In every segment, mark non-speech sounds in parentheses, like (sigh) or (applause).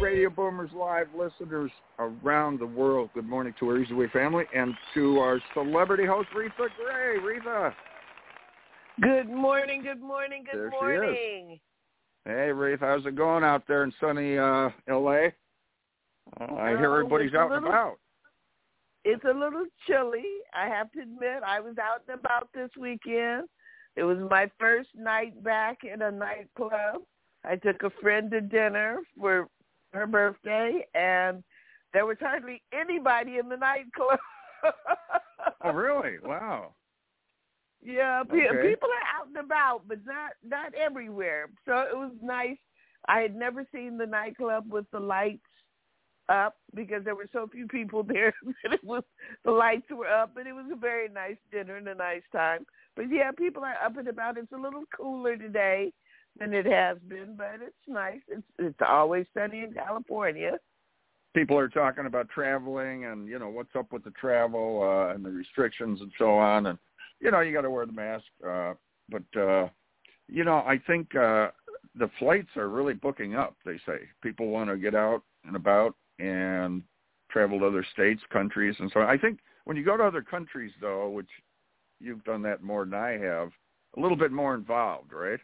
Radio Boomers Live listeners around the world, good morning to our Easy Way family and to our celebrity host, Reatha Grey. Reatha. Good morning, good morning, good there morning. Hey, Reatha, how's it going out there in sunny uh, L.A.? Uh, I hear everybody's out little, and about. It's a little chilly. I have to admit, I was out and about this weekend. It was my first night back in a nightclub. I took a friend to dinner for her birthday, and there was hardly anybody in the nightclub. (laughs) oh, really? Wow. Yeah, Okay. people are out and about, but not not everywhere. So it was nice. I had never seen the nightclub with the lights up because there were so few people (laughs) there that it was the lights were up, but it was a very nice dinner and a nice time. But yeah, people are up and about. It's a little cooler today than it has been, but it's nice. It's it's always sunny in California. People are talking about traveling and, you know, what's up with the travel uh, and the restrictions and so on. And, you know, you got to wear the mask. Uh, but, uh, you know, I think uh, the flights are really booking up, they say. People want to get out and about and travel to other states, countries, and so on. I think when you go to other countries, though, which you've done that more than I have, a little bit more involved, right?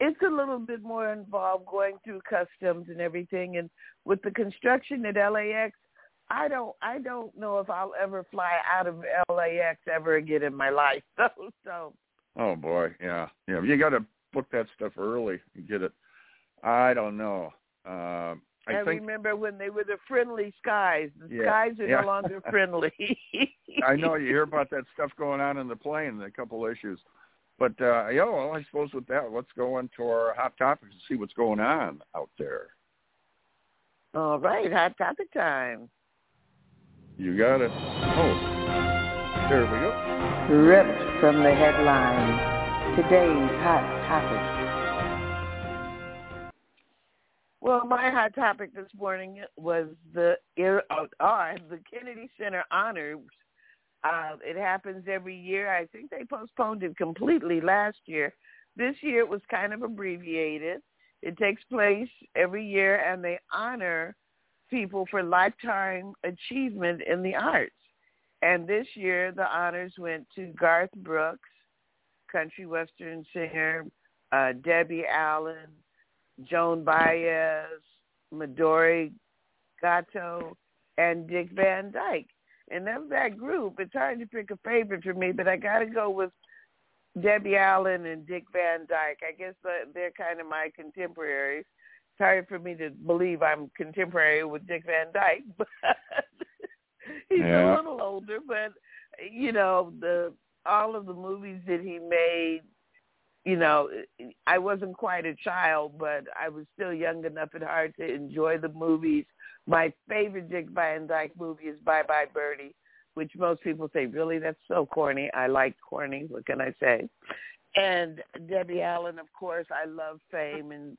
It's a little bit more involved going through customs and everything and with the construction at LAX I don't I don't know if I'll ever fly out of LAX ever again in my life (laughs) so so Oh boy, yeah, yeah. You got to book that stuff early and get it. I don't know. Uh, I I think remember when they were the friendly skies the Yeah, skies are yeah. no longer (laughs) friendly I know you hear about that stuff going on in the plane, a couple issues. But uh, yeah, well, I suppose with that, let's go into our hot topics and see what's going on out there. all right hot topic time You got it. Oh, there we go. Ripped from the headlines. Today's hot topic. Well, my hot topic this morning was the uh, uh, the Kennedy Center honors. Uh, it happens every year. I think they postponed it completely last year. This year it was kind of abbreviated. It takes place every year, and they honor people for lifetime achievement in the arts. And this year the honors went to Garth Brooks, country western singer, uh, Debbie Allen, Joan Baez, Midori Goto, and Dick Van Dyke. And of that group, it's hard to pick a favorite for me, but I got to go with Debbie Allen and Dick Van Dyke. I guess they're kind of my contemporaries. It's hard for me to believe I'm contemporary with Dick Van Dyke, (laughs) but he's Yeah. a little older. But you know, the all of the movies that he made you know, I wasn't quite a child, but I was still young enough at heart to enjoy the movies. My favorite Dick Van Dyke movie is Bye Bye Birdie, which most people say, really, that's so corny. I like corny. What can I say? And Debbie Allen, of course, I love fame and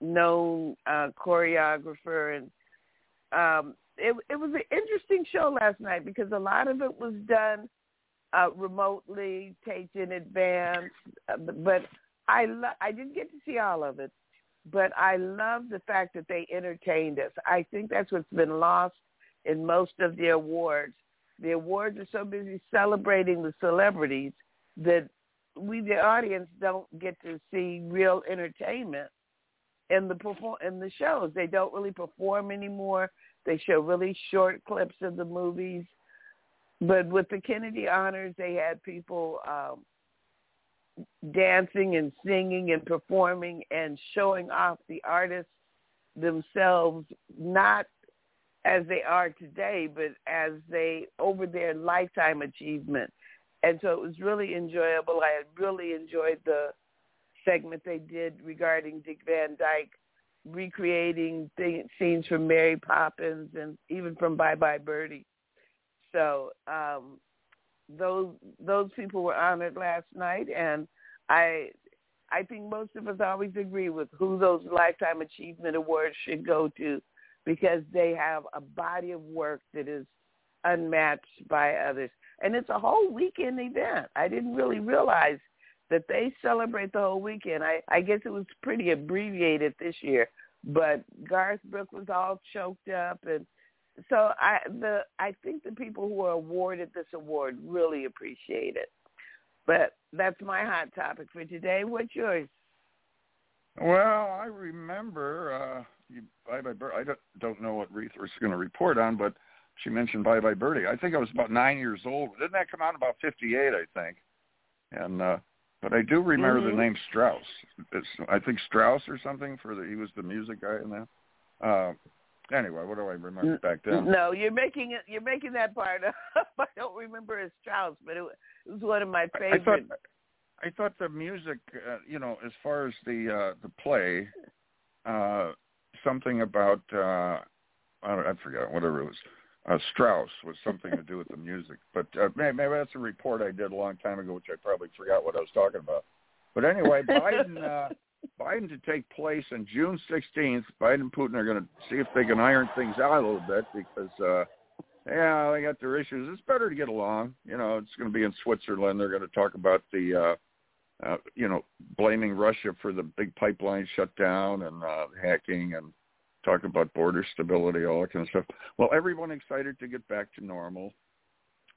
known uh, choreographer. And um, it, it was an interesting show last night because a lot of it was done uh, remotely, taped in advance. Uh, but I lo- I didn't get to see all of it, but I love the fact that they entertained us. I think that's what's been lost in most of the awards. The awards are so busy celebrating the celebrities that we, the audience, don't get to see real entertainment in the perform in the shows. They don't really perform anymore. They show really short clips of the movies. But with the Kennedy honors, they had people um, dancing and singing and performing and showing off the artists themselves, not as they are today, but as they over their lifetime achievement. And so it was really enjoyable. I really enjoyed the segment they did regarding Dick Van Dyke recreating th- scenes from Mary Poppins and even from Bye Bye Birdie. So um, those those people were honored last night, and I I think most of us always agree with who those lifetime achievement awards should go to, because they have a body of work that is unmatched by others, and it's a whole weekend event. I didn't really realize that they celebrate the whole weekend. I I guess it was pretty abbreviated this year, but Garth Brooks was all choked up and so I the I think the people who are awarded this award really appreciate it. But that's my hot topic for today. What's yours? Well, I remember uh you, Bye Bye Birdie. I don't, don't know what Reith was going to report on, but she mentioned Bye Bye Birdie. I think I was about nine years old. Didn't that come out about fifty-eight? I think. And uh but I do remember mm-hmm. the name Strouse. It's I think Strouse or something for the he was the music guy in that. Uh, anyway, what do I remember back then? No, you're making it. You're making that part up. (laughs) I don't remember as Strouse, but it, was one of my favorite. I thought, I thought the music, uh, you know, as far as the uh, the play, uh, something about uh, I, I forgot whatever it was. Uh, Strouse was something to do with the music, but uh, maybe, maybe that's a report I did a long time ago, which I probably forgot what I was talking about. But anyway, Biden. Uh, Biden to take place on June 16th. Biden and Putin are going to see if they can iron things out a little bit because, uh, yeah, they got their issues. It's better to get along. You know, it's going to be in Switzerland. They're going to talk about the, uh, uh, you know, blaming Russia for the big pipeline shutdown and uh, hacking and talking about border stability, all that kind of stuff. Well, everyone excited to get back to normal,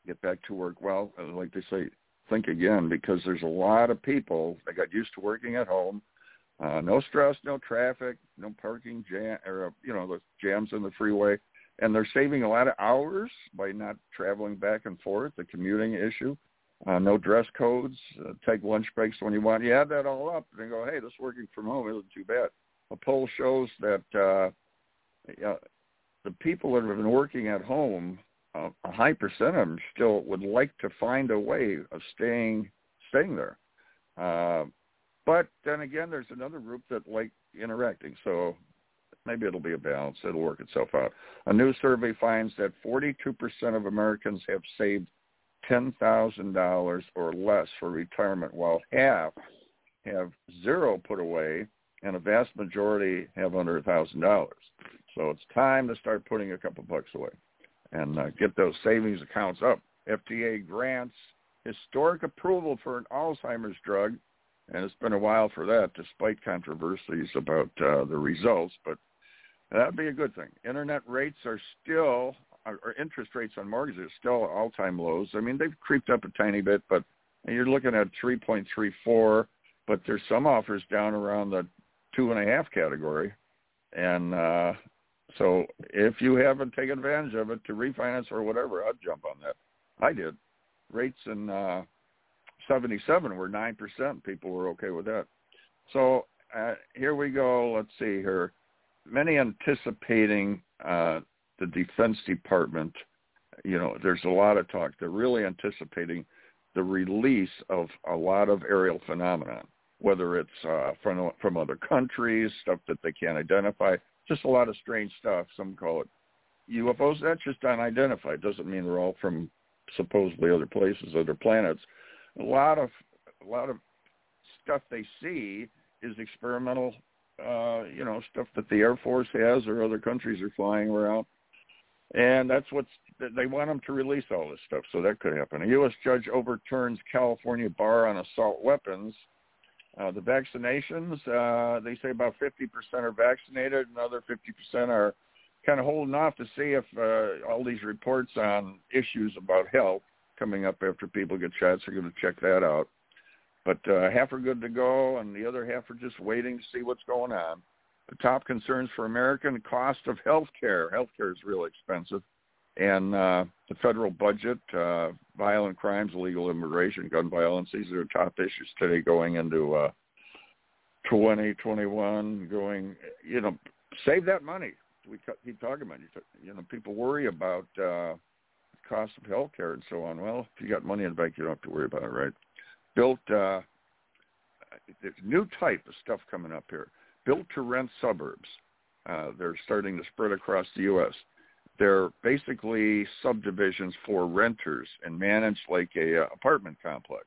get back to work. Well, like they say, think again because there's a lot of people that got used to working at home uh, no stress, no traffic, no parking jam, or you know the jams in the freeway, and they're saving a lot of hours by not traveling back and forth. The commuting issue, uh, no dress codes, uh, take lunch breaks when you want. You add that all up, and go, hey, this working from home isn't too bad. A poll shows that uh, uh, the people that have been working at home, uh, a high percent of them still would like to find a way of staying staying there. Uh, but then again, there's another group that like interacting. So maybe it'll be a balance. It'll work itself out. A new survey finds that 42% of Americans have saved $10,000 or less for retirement, while half have zero put away, and a vast majority have under $1,000. So it's time to start putting a couple bucks away and uh, get those savings accounts up. FDA grants historic approval for an Alzheimer's drug and it's been a while for that, despite controversies about uh, the results. But that'd be a good thing. Internet rates are still, or interest rates on mortgages are still all-time lows. I mean, they've creeped up a tiny bit, but you're looking at 3.34. But there's some offers down around the two and a half category, and uh, so if you haven't taken advantage of it to refinance or whatever, I'd jump on that. I did. Rates in uh, 77 were 9%. People were okay with that. So uh, here we go. Let's see here. Many anticipating uh, the Defense Department. You know, there's a lot of talk. They're really anticipating the release of a lot of aerial phenomenon, whether it's uh, from from other countries, stuff that they can't identify. Just a lot of strange stuff. Some call it UFOs. That's just unidentified. Doesn't mean they're all from supposedly other places, other planets a lot of a lot of stuff they see is experimental uh you know stuff that the air force has or other countries are flying around. And that's what's they want them to release all this stuff so that could happen. A u.s judge overturns california bar on assault weapons. Uh the vaccinations uh they say about 50% are vaccinated another 50% are kind of holding off to see if uh, all these reports on issues about health coming up after people get shots. They're going to check that out. But uh, half are good to go, and the other half are just waiting to see what's going on. The top concerns for American cost of health care. Health care is real expensive. And uh, the federal budget, uh, violent crimes, illegal immigration, gun violence, these are top issues today going into uh, 2021, going, you know, save that money. We keep talking about it. You know, people worry about uh, cost of health care and so on. Well, if you got money in the bank, you don't have to worry about it, right? Built, uh, there's new type of stuff coming up here. Built to rent suburbs. Uh, they're starting to spread across the U.S. they're basically subdivisions for renters and managed like a uh, apartment complex.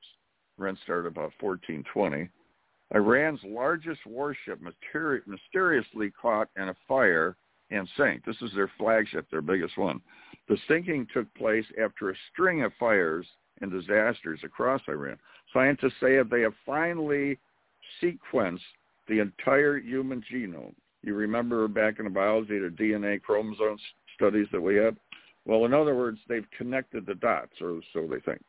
Rent started about 1420. Iran's largest warship mysteri- mysteriously caught in a fire and sank. This is their flagship, their biggest one. The sinking took place after a string of fires and disasters across Iran. Scientists say that they have finally sequenced the entire human genome. You remember back in the biology, the DNA chromosome studies that we had? Well, in other words, they've connected the dots, or so they think.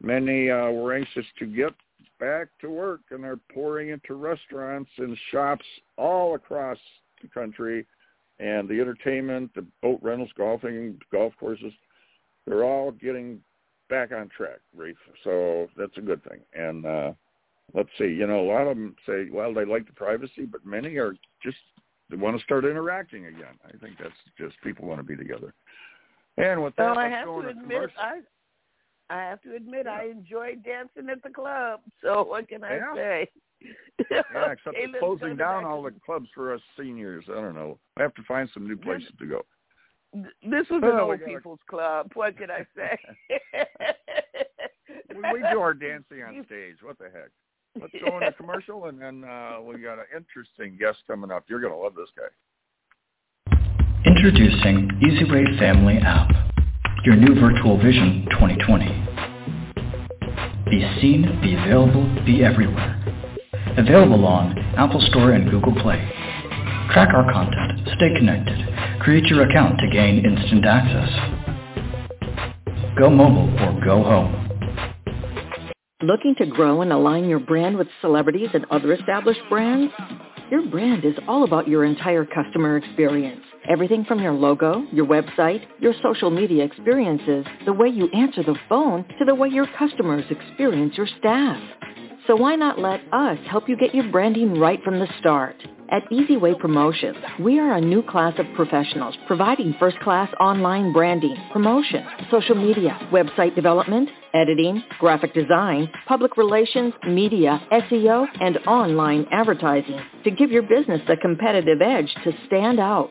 Many uh, were anxious to get back to work, and they're pouring into restaurants and shops all across the country, and the entertainment, the boat rentals, golfing, golf courses, they're all getting back on track, Reef. So that's a good thing. And uh, let's see, you know, a lot of them say, well, they like the privacy, but many are just they want to start interacting again. I think that's just people want to be together. And with that, well, I have to admit. I I have to admit, Yeah. I enjoyed dancing at the club. So what can I Yeah. say? Yeah, (laughs) except they're closing down all the clubs for us seniors. I don't know. I have to find some new places to go. This was Well, an we old people's club. What can I (laughs) say? We, we do our (laughs) dancing on stage. What the heck? Let's go into commercial, and then uh, we got an interesting guest coming up. You're going to love this guy. Introducing EasyWay Family app, your new virtual vision 2020. Be seen, be available, be everywhere. Available on Apple Store and Google Play. Track our content, stay connected, create your account to gain instant access. Go mobile or go home. Looking to grow and align your brand with celebrities and other established brands? Your brand is all about your entire customer experience. Everything from your logo, your website, your social media experiences, the way you answer the phone, to the way your customers experience your staff. So why not let us help you get your branding right from the start? At EasyWay Promotions, we are a new class of professionals providing first-class online branding, promotion, social media, website development, editing, graphic design, public relations, media, SEO, and online advertising to give your business the competitive edge to stand out.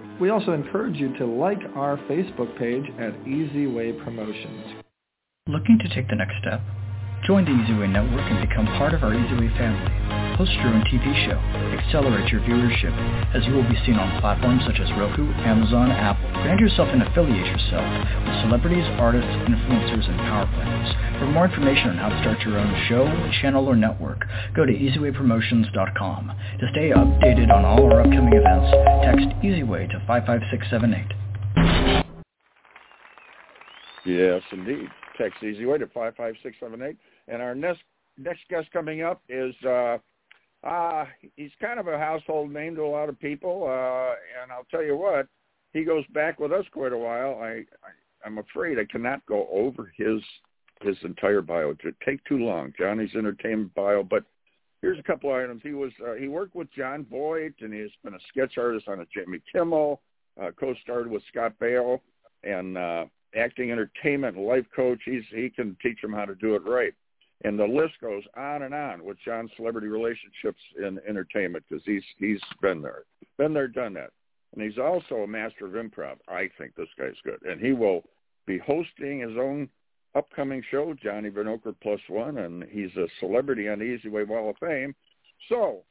We also encourage you to like our Facebook page at Easyway Promotions. Looking to take the next step? Join the EasyWay network and become part of our EasyWay family. Host your own TV show. Accelerate your viewership, as you will be seen on platforms such as Roku, Amazon, Apple. Brand yourself and affiliate yourself with celebrities, artists, influencers, and power players. For more information on how to start your own show, channel, or network, go to EZWayPromotions.com. To stay updated on all our upcoming events, text EZWay to 55678. Yes, indeed. Text EZWay to 55678. And our next next guest coming up is uh uh he's kind of a household name to a lot of people, uh and I'll tell you what, he goes back with us quite a while. I, I I'm afraid I cannot go over his his entire bio. It would take too long. Johnny's entertainment bio, but here's a couple of items. He was uh, he worked with Jon Voight and he's been a sketch artist on a Jimmy Kimmel, uh co-starred with Scott Baio and uh acting entertainment life coach. He's he can teach them how to do it right. And the list goes on and on with John's celebrity relationships in entertainment because he's he's been there, been there, done that. And he's also a master of improv. I think this guy's good, and he will be hosting his own upcoming show, Johnny Venokur Plus One, and he's a celebrity on the Easy Way Wall of Fame. So,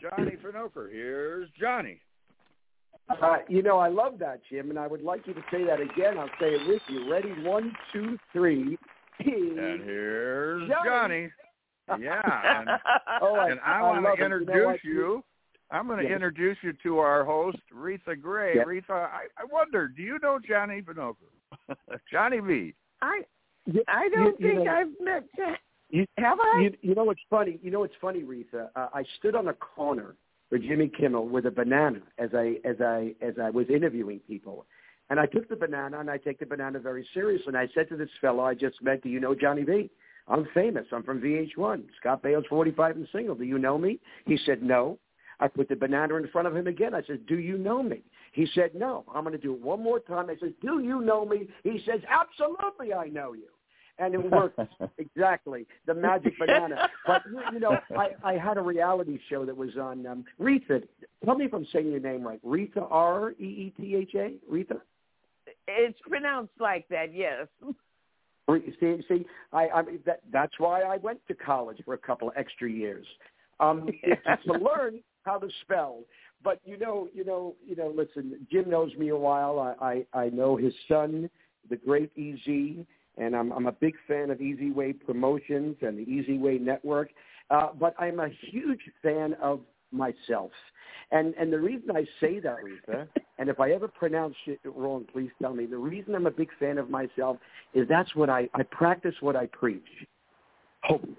Johnny Venokur, here's Johnny. Uh, you know, I love that, Jim, and I would like you to say that again. I'll say it with you. Ready? One, two, three. And here's Johnny. Johnny. Yeah, and, (laughs) oh, I, and I, I want to it. You know introduce you. I'm going to Yes. introduce you to our host, Reatha Grey. Yes. Reatha, I, I wonder, do you know Johnny Venokur? (laughs) Johnny V. I You- I don't you- you think know- I've met Jack. You, Have I? you, you know what's funny? You know what's funny, Reatha? Uh, I stood on a corner for Jimmy Kimmel with a banana as I as I as I was interviewing people, And I took the banana, and I take the banana very seriously. And I said to this fellow I just met, do you know Johnny V? I'm famous. I'm from VH1. Scott Baio's 45 and single. Do you know me? He said, no. I put the banana in front of him again. I said, do you know me? He said, no. I'm going to do it one more time. I said, do you know me? He says, absolutely I know you. And it worked (laughs) exactly, the magic banana. But, you know, I, I had a reality show that was on um, Reatha. Tell me if I'm saying your name right. Reatha, R-E-E-T-H-A? Reatha? It's pronounced like that, yes. See, see, I, I mean, that, that's why I went to college for a couple of extra years, um, (laughs) to learn how to spell. But you know, you know, you know. Listen, Jim knows me a while. I, I, I know his son, the great EZ, and I'm, I'm a big fan of Easy Way Promotions and the Easy Way Network. Uh, but I'm a huge fan of myself. And and the reason I say that, Lisa, (laughs) and if I ever pronounce it wrong, please tell me. The reason I'm a big fan of myself is that's what I I practice what I preach. Hopefully.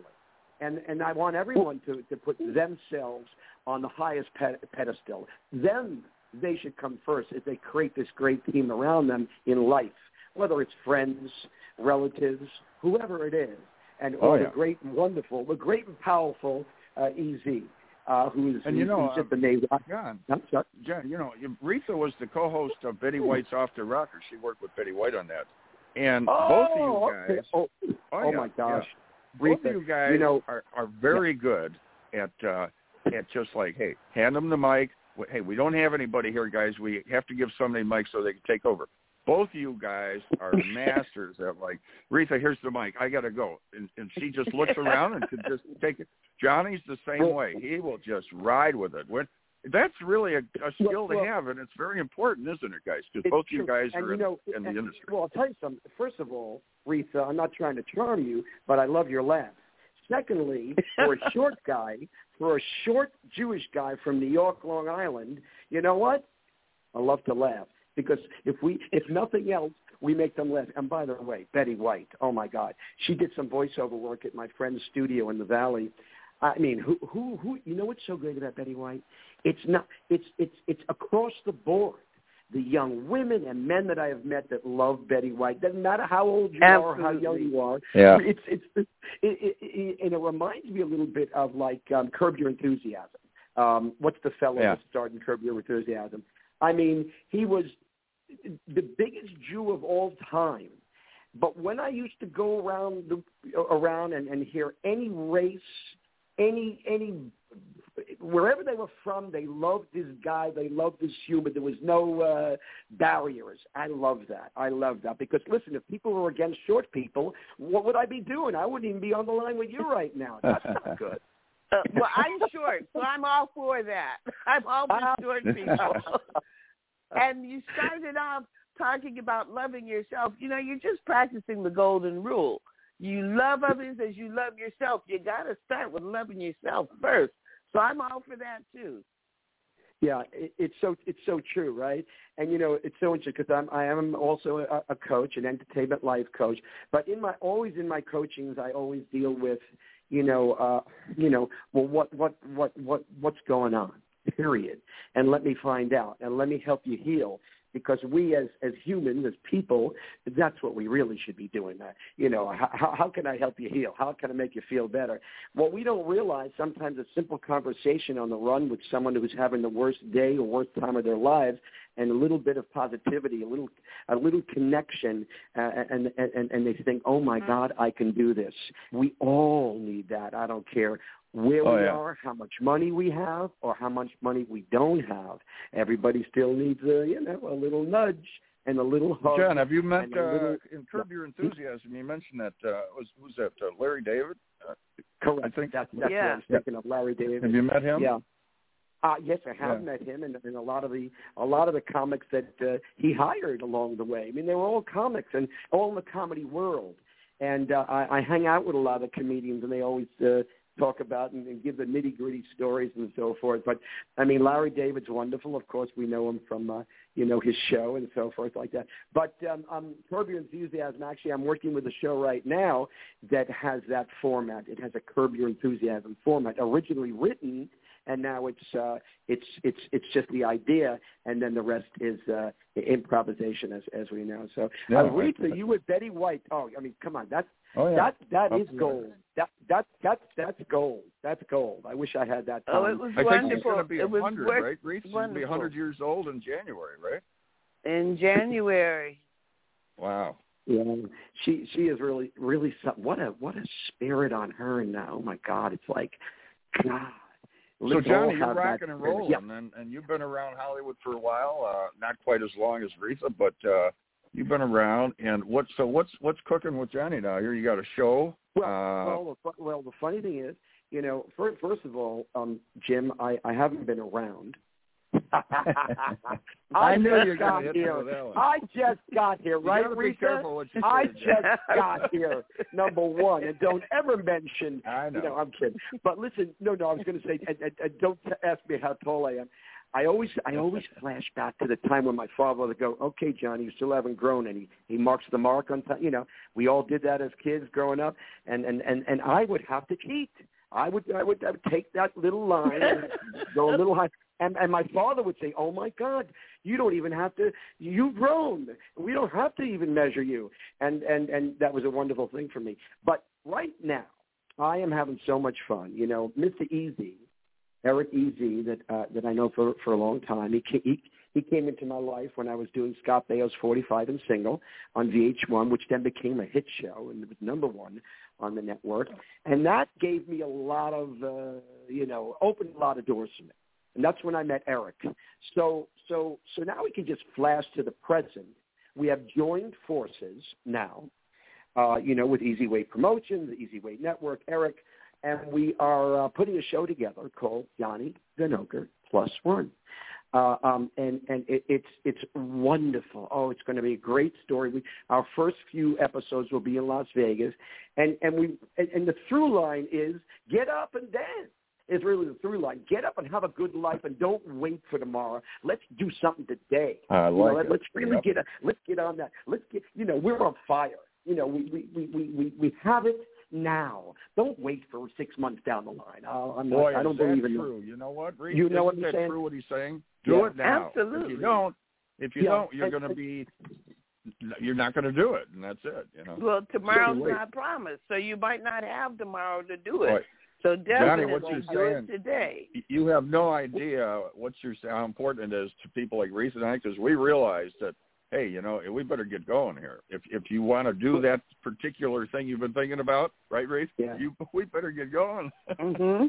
And and I want everyone to to put themselves on the highest pedestal. Them they should come first as they create this great team around them in life, whether it's friends, relatives, whoever it is, and oh, yeah. the great and wonderful, the great and powerful uh, EZ uh, who's and you know who's uh, the name. John, I'm. John, you know, Reatha was the co-host of Betty White's Off the Rocker. She worked with Betty White on that, and oh, both of you guys. Okay. Oh, oh, oh yeah, my gosh, yeah. both of you guys you know, are are very yeah. good at uh, at just like, hey, hand them the mic. Hey, we don't have anybody here, guys. We have to give somebody a mic so they can take over both of you guys are masters at like Reatha. Here's the mic. I got to go, and, and she just looks around and can just take it. Johnny's the same way. He will just ride with it. When that's really a, a skill well, to have, and it's very important, isn't it, guys? Because both true. you guys and, are you in, know, in the and, industry. Well, I'll tell you something. First of all, Reatha, I'm not trying to charm you, but I love your laugh. Secondly, for a (laughs) short guy, for a short Jewish guy from New York, Long Island, you know what? I love to laugh because if we, if nothing else, we make them laugh. And by the way, Betty White, oh my God, she did some voiceover work at my friend's studio in the Valley. I mean, who, who, who? You know what's so great about Betty White? It's not. It's it's it's across the board. The young women and men that I have met that love Betty White doesn't matter how old you Absolutely. are, how young you are. Yeah. It's it's it, it, it, and it reminds me a little bit of like um, Curb Your Enthusiasm. Um, what's the fellow Yeah. that starred in Curb Your Enthusiasm? I mean, he was the biggest Jew of all time. But when I used to go around the, around and, and hear any race, any any wherever they were from, they loved this guy. They loved this humor. There was no uh, barriers. I love that. I love that because listen, if people were against short people, what would I be doing? I wouldn't even be on the line with you right now. That's not (laughs) good. Uh, well, I'm short, so I'm all for that. (laughs) I'm all for short people. (laughs) and you started off talking about loving yourself. You know, you're just practicing the golden rule. You love others as you love yourself. You got to start with loving yourself first. So I'm all for that too. Yeah, it, it's so it's so true, right? And you know, it's so interesting because I'm I am also a, a coach, an entertainment life coach. But in my always in my coachings, I always deal with, you know, uh, you know, well, what what what what what's going on? Period. And let me find out, and let me help you heal. Because we as as humans as people that's what we really should be doing. That you know how how can i help you heal? How can i make you feel better? What we don't realize sometimes a simple conversation on the run with someone who's having the worst day or worst time of their lives and a little bit of positivity a little a little connection uh, and and and they think oh my god i can do this. We all need that. I don't care where Oh, we yeah. are, how much money we have, or how much money we don't have. Everybody still needs a you know a little nudge and a little hug. John, have you met and uh, little- (laughs) in Curb Your Enthusiasm? You mentioned that uh, was who's that? Uh, Larry David. Uh, Correct. I think- that's, that's what Yeah. I was thinking of. Larry David. have you met him? Yeah. Uh, yes, I have Yeah. met him, and, and a lot of the a lot of the comics that uh, he hired along the way. I mean, they were all comics and all in the comedy world. And uh, I, I hang out with a lot of comedians, and they always uh, talk about and, and give the nitty gritty stories and so forth. But I mean, Larry David's wonderful. Of course, we know him from uh, you know his show and so forth like that. But um, um, Curb Your Enthusiasm. Actually, I'm working with a show right now that has that format. It has a Curb Your Enthusiasm format, originally written and now it's uh, it's it's it's just the idea, and then the rest is uh, improvisation, as as we know. So, Yeah, uh, Rita, you with Betty White. Oh, I mean, come on, that's Oh yeah. that that is Absolutely. gold. That that that's that's gold. That's gold. I wish I had that. Oh, time. it was I think wonderful. she's going to be it was hundred, worth- right? Reese is going to be hundred years old in January, right? in January. Wow. Yeah, she she is really really some, what a what a spirit on her and uh, oh my God, it's like God. So let's Johnny, you're rocking and rolling, Yeah, and and you've been around Hollywood for a while. Uh, not quite as long as Reatha, but uh, you've been around. And what? So what's what's cooking with Johnny now? Here you got a show. Well, uh, well, the, well, the funny thing is, you know, first, first of all, um, Jim, I, I haven't been around. (laughs) I knew just you got here. I just got here, right, Rita? careful what you say, I just got here, number one, and don't ever mention. (laughs) I know. You know, I'm kidding. But listen, no, no, I was going to say, and, and, and don't ask me how tall I am. I always, I always flash back to the time when my father would go, "Okay, John, you still haven't grown," and he he marks the mark on time. You know, we all did that as kids growing up, and and and and I would have to cheat. I would, I would, I would take that little line and go a little high. And, and my father would say, "Oh my God, you don't even have to. You've grown. We don't have to even measure you." And and and that was a wonderful thing for me. But right now, I am having so much fun. You know, Mr. EZ, Eric EZ, that uh, that I know for for a long time. He ca- he he came into my life when I was doing Scott Baio's 45 and Single on VH1, which then became a hit show and was number one on the network. And that gave me a lot of, uh, you know, opened a lot of doors for me. And that's when I met Eric. So, so, so now we can just flash to the present. We have joined forces now, uh, you know, with Easy Way Promotions, the Easy Way Network, Eric, and we are uh, putting a show together called Johnny Venokur Plus One. Uh, um, and and it, it's it's wonderful. Oh, it's going to be a great story. We, our first few episodes will be in Las Vegas, and and we and, and the through line is get up and dance. Is really the through line. Get up and have a good life, and don't wait for tomorrow. Let's do something today. I You know, it. Let's really Yep. get a, let's get on that. Let's get you know we're on fire. You know we we we we we, we have it now. Don't wait for six months down the line. Uh, I'm not, Boy, I don't is that believe in true. You know what? Reese? You know what Isn't I'm saying? true what he's saying? Do Yeah. it now. Absolutely. If Absolutely. you don't, if you Yeah. don't, you're going to be, you're not going to do it, and that's it. You know. Well, tomorrow's wait. not promised, so you might not have tomorrow to do it. Boy, So Johnny, definitely what you're do saying- it today. you have no idea what you're how important it is to people like Reese and I because we realize that hey, you know, we better get going here. If if you want to do that particular thing you've been thinking about, right, Reese? Yeah. You (laughs) we better get going. (laughs) hmm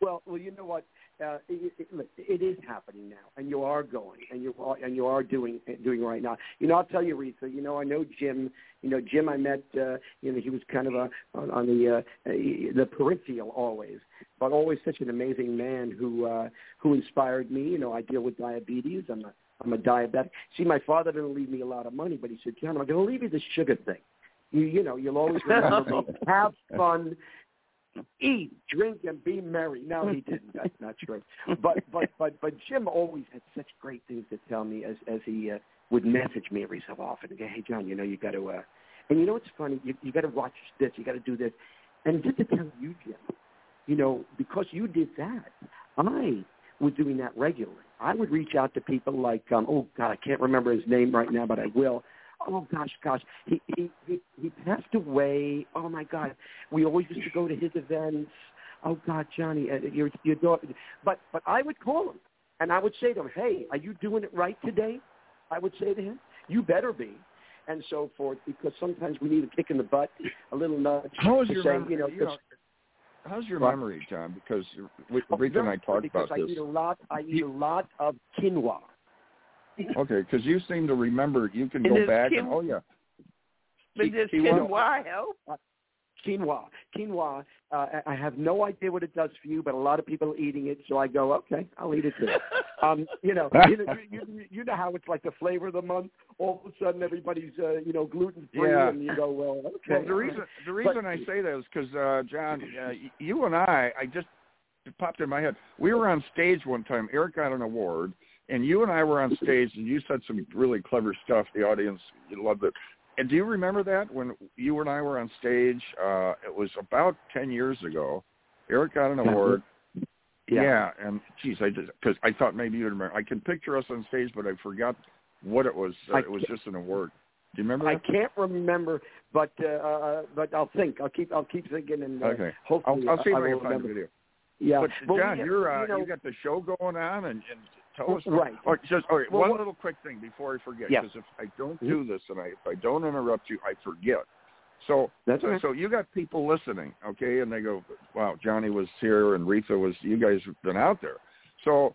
Well, well, you know what? Uh, it, it, look, it is happening now, and you are going, and you are, and you are doing doing right now. You know, I'll tell you, Rita. You know, I know Jim. You know, Jim. I met. Uh, you know, he was kind of a on, on the uh, the peripheral always, but always such an amazing man who uh, who inspired me. You know, I deal with diabetes. I'm a I'm a diabetic. See, my father didn't leave me a lot of money, but he said, John, I'm going to leave you the sugar thing. You, you know, you'll always remember me. (laughs) Have fun, eat, drink, and be merry. No, he didn't. That's not true. But but but but Jim always had such great things to tell me as as he uh, would message me every so often. And go, hey John, you know you got to. Uh, and you know what's funny? You you got to watch this. You got to do this. And just to tell you, Jim, you know, because you did that, I was doing that regularly. I would reach out to people like, um, oh God, I can't remember his name right now, but I will. Oh gosh, gosh, he he he, he passed away. Oh my God, we always used to go to his events. Oh God, Johnny, uh, your your daughter. But but I would call him and I would say to him, Hey, are you doing it right today? I would say to him, You better be, and so forth, because sometimes we need a kick in the butt, a little nudge to say, you know, you know, how's your What? memory, John? Because we, Oh, Rita and I very talked because about I this. eat a lot. I eat a lot of quinoa. Okay, because you seem to remember. You can And go back Kim- and oh yeah. But Ki- does quinoa- quinoa help? Uh, Quinoa, quinoa. Uh, I- have no idea what it does for you, but a lot of people are eating it, so I go, okay, I'll eat it too. (laughs) um, you know, (laughs) you know, you, you, know how it's like the flavor of the month. All of a sudden, everybody's uh, you know gluten free, Yeah. and you go, well, okay. Well, the reason the reason I say that is because uh, John, uh, you and I, I just it popped in my head. We were on stage one time. Eric got an award, and you and I were on stage, and you said some really clever stuff. The audience you loved it. And do you remember that when you and I were on stage? Uh, it was about ten years ago. Eric got an award, Yeah, yeah and geez, I just because I thought maybe you'd remember. I can picture us on stage, but I forgot what it was. Uh, it was just an award. Do you remember? I can't remember, but uh, uh, but I'll think. I'll keep I'll keep thinking, and uh, okay. hopefully I'll, I'll see if I, I can find the video. Yeah, but well, John, you're uh, you, know, you got the show going on, and, and tell us right. Or just all right, well, one little quick thing before I forget, yeah. because if I don't do this and I if I don't interrupt you, I forget. So That's right. so you got people listening, okay, and they go, "Wow, Johnny was here and Reatha was. You guys have been out there." So,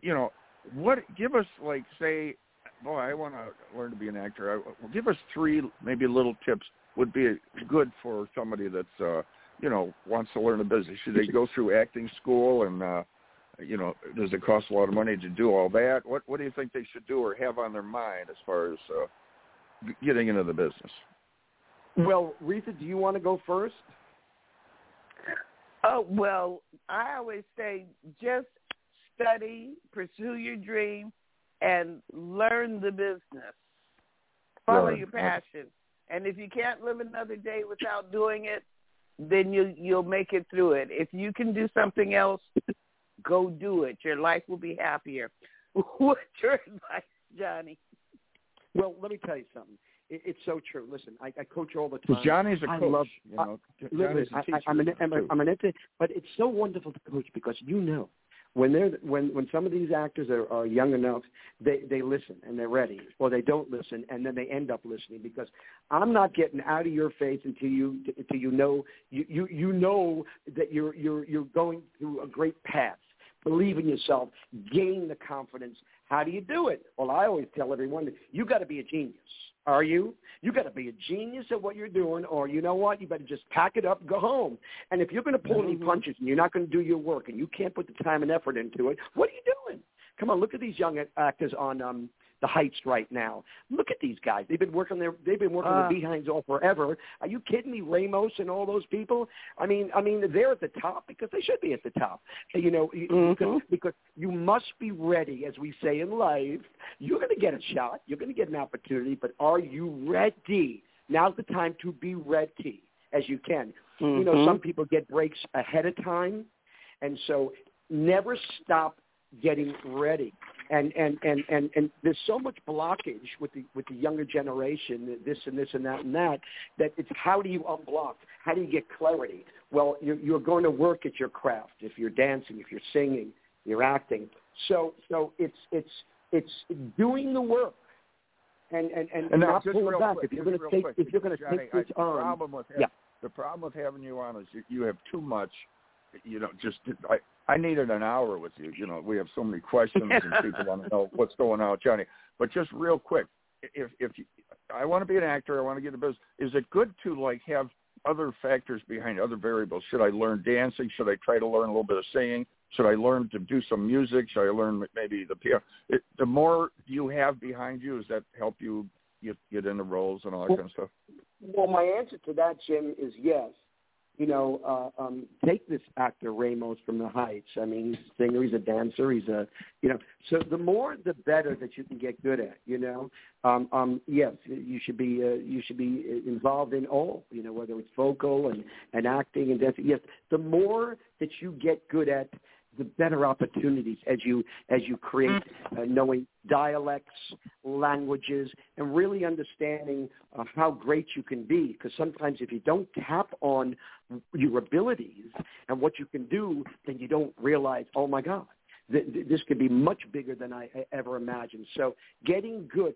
you know, what? Give us like say, boy, I want to learn to be an actor. I, well, give us three maybe little tips would be good for somebody that's uh, you know wants to learn a business. Should they go through acting school and uh, you know does it cost a lot of money to do all that? What What do you think they should do or have on their mind as far as uh, getting into the business? Well, Reatha, do you want to go first? Oh well, I always say just study, pursue your dream, and learn the business. Follow Learn. your passion, and if you can't live another day without doing it, then you you'll make it through it. If you can do something else, go do it. Your life will be happier. (laughs) What's your advice, Johnny? Well, let me tell you something. It, it's so true. Listen, I, I coach all the time. Because Johnny's a coach. love- you know, Listen, Johnny's a I, teacher. I, I'm an I'm, a, I'm an ent- but it's so wonderful to coach because you know when they're when when some of these actors are, are young enough, they they listen and they're ready, or they don't listen and then they end up listening because I'm not getting out of your face until you until you know you you you know that you're you're you're going through a great path. Believe in yourself, gain the confidence. How do you do it? Well, I always tell everyone you got to be a genius. Are you? You got to be a genius at what you're doing, or you know what? You better just pack it up, go home. And if you're going to pull any punches and you're not going to do your work and you can't put the time and effort into it, what are you doing? Come on, look at these young actors on um, the Heights right now. Look at these guys. They've been working their they've been working Ah. their behinds off forever. Are you kidding me? Ramos and all those people. I mean, I mean, they're at the top because they should be at the top. You know, Mhm. because, because you must be ready, as we say in life. You're going to get a shot. You're going to get an opportunity, but are you ready? Now's the time to be ready as you can. You know, some people get breaks ahead of time, and so never stop getting ready. And and and and and there's so much blockage with the with the younger generation, this and this and that and that, that it's how do you unblock? How do you get clarity? Well, you're you're going to work at your craft. If you're dancing, if you're singing, you're acting. So so it's it's it's doing the work. And and and, And not just pulling back. quick, if you're going to take quick, if you're going to take this I, on, problem with ha- yeah. the problem with having you on is you, you have too much. You know, just I I needed an hour with you. You know, we have so many questions and (laughs) people want to know what's going on, with Johnny. But just real quick, if if you, I want to be an actor, I want to get a business. Is it good to like have other factors behind other variables? Should I learn dancing? Should I try to learn a little bit of singing? Should I learn to do some music? Should I learn maybe the piano? It, the more you have behind you, does that help you get get into roles and all that Well, kind of stuff? Well, my answer to that, Jim, is yes. You know, uh, um, take this actor Ramos from the Heights. I mean, he's a singer, he's a dancer, he's a, you know. So the more, the better that you can get good at. You know, um, um, yes, you should be uh, you should be involved in all. You know, whether it's vocal and and acting and dancing. Yes, the more that you get good at, the better opportunities as you as you create uh, knowing dialects, languages, and really understanding uh, how great you can be. Because sometimes if you don't tap on your abilities and what you can do, then you don't realize, oh my God, th- th- this could be much bigger than I I ever imagined. So getting good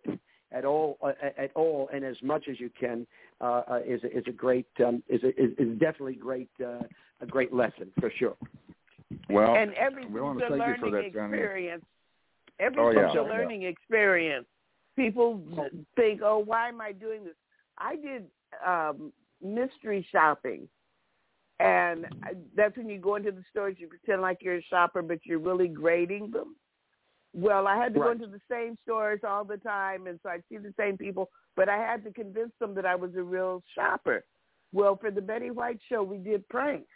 at all uh, at all and as much as you can uh, uh, is a, is a great um, is a, is, is definitely great uh, a great lesson for sure. Well, and every we want to thank you learning for that, experience. Oh, Everything's yeah. a learning experience. People think, "Oh, why am I doing this?" I did um, mystery shopping, and I- that's when you go into the stores, you pretend like you're a shopper, but you're really grading them. Well, I had to go into the same stores all the time, and so I'd see the same people, but I had to convince them that I was a real shopper. Well, for the Betty White show, we did pranks,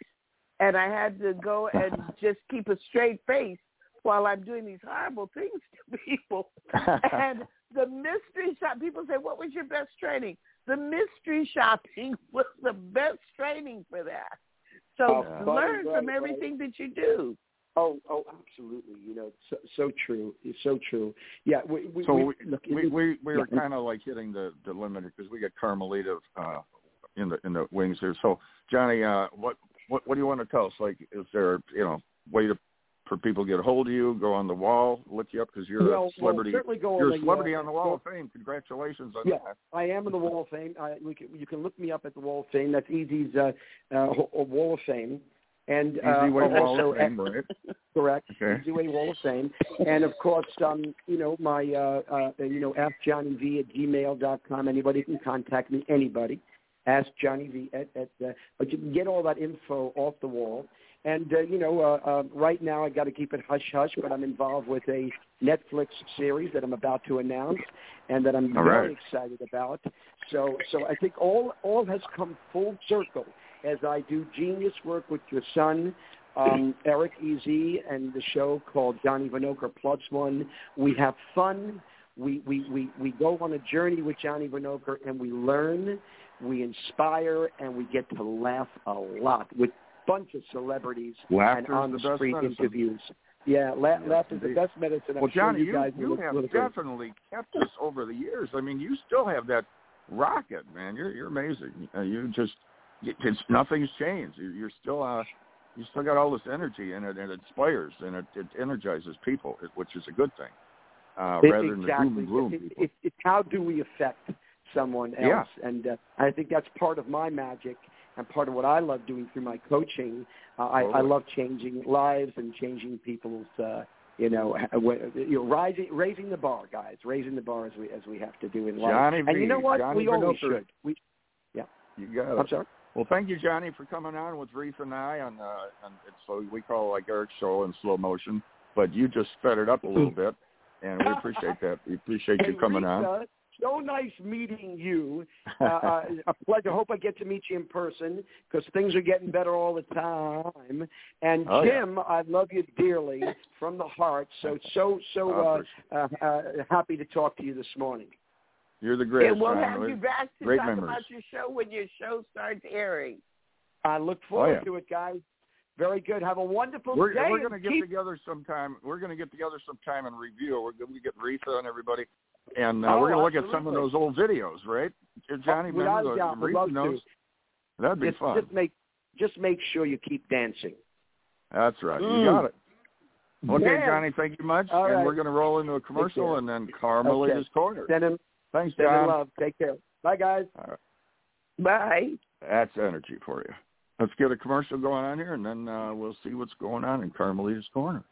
and I had to go (laughs) and just keep a straight face while I'm doing these horrible things to (laughs) people. and the mystery shop, people say, "What was your best training?" The mystery shopping (laughs) was the best training for that. So Oh, learn right, from right. everything that you do. Oh, oh, absolutely. You know, so, so true. It's so true. Yeah. We, we, so we, we look, we, we, we were yeah. kind of like hitting the the limit because we got Carmelita uh, in the in the wings here. So Johnny, uh, what what what do you want to tell us? Like, is there you know way to for people to get a hold of you, go on the wall, look you up because you're well, a celebrity. Well, certainly go you're on a celebrity the, uh, on the Wall go, of Fame. Congratulations on yeah, that. I am in the Wall of Fame. I, we can, you can look me up at the Wall of Fame. That's EZ's uh, uh, Wall of Fame. And Easy uh, Way Wall also, of Fame, right? (laughs) correct. Okay. EZWay Wall of Fame. And of course, um, you know, my, uh, uh, you know, askjohnnyv at gmail dot com. Anybody can contact me, anybody. Ask Johnny V at, at uh, but you can get all that info off the wall. And uh, you know, uh, uh, right now I got to keep it hush hush, but I'm involved with a Netflix series that I'm about to announce, and that I'm All very right. excited about. So, so I think all all has come full circle as I do genius work with your son, um, Eric EZ, and the show called Johnny Venokur Plus One. We have fun. We, we, we, we go on a journey with Johnny Venokur and we learn, we inspire, and we get to laugh a lot with bunch of celebrities Laughter's and on the street medicine. interviews. Yeah, la- Yes, laugh is the best medicine. I'm Well, sure Johnny, you you, guys you have definitely kept us over the years. I mean, you still have that rocket, man. You're you're amazing. Uh, you just it's nothing's changed. You're, you're still uh you still got all this energy and it and it inspires and it, it energizes people, which is a good thing. Uh, It- rather than the doom and gloom It- people. it- it's how do we affect someone Yeah. else, and uh, I think that's part of my magic and part of what I love doing through my coaching. Uh, I, I love changing lives and changing people's, uh, you know, wa- you know, rising, raising the bar, guys, raising the bar as we as we have to do in life. Johnny and you know what? Johnny we always should. We, yeah. You got it. I'm sorry. Well, thank you, Johnny, for coming on with Reese and I on, uh, on it's so we call it like Eric's show in slow motion, but you just sped it up a little (laughs) bit, and we appreciate that. We appreciate you coming on. So nice meeting you. (laughs) Uh, uh, a pleasure. Hope I get to meet you in person because things are getting better all the time. And Oh, yeah. Jim, I love you dearly from the heart. So so so (laughs) uh, uh, uh, happy to talk to you this morning. You're the greatest. and we'll have you back to Great talk memories. about your show when your show starts airing. I look forward Oh, yeah. to it, guys. Very good. Have a wonderful We're day. we're going to get keep- together sometime. We're going to get together sometime and review. We're going to get Rita and everybody, and uh, Oh, we're going to look at some of those old videos, right? Uh, Johnny, Oh, without remember a doubt, would love to. That'd be just, fun. just make just make sure you keep dancing. That's right. Mm. You got it. Okay. Johnny, thank you much. All and right. we're going to roll into a commercial and then Carmelita's Corner. Send him, Thanks, send him John. love. Take care. Bye, guys. Right. Bye. That's energy for you. Let's get a commercial going on here, and then uh, we'll see what's going on in Carmelita's Corner.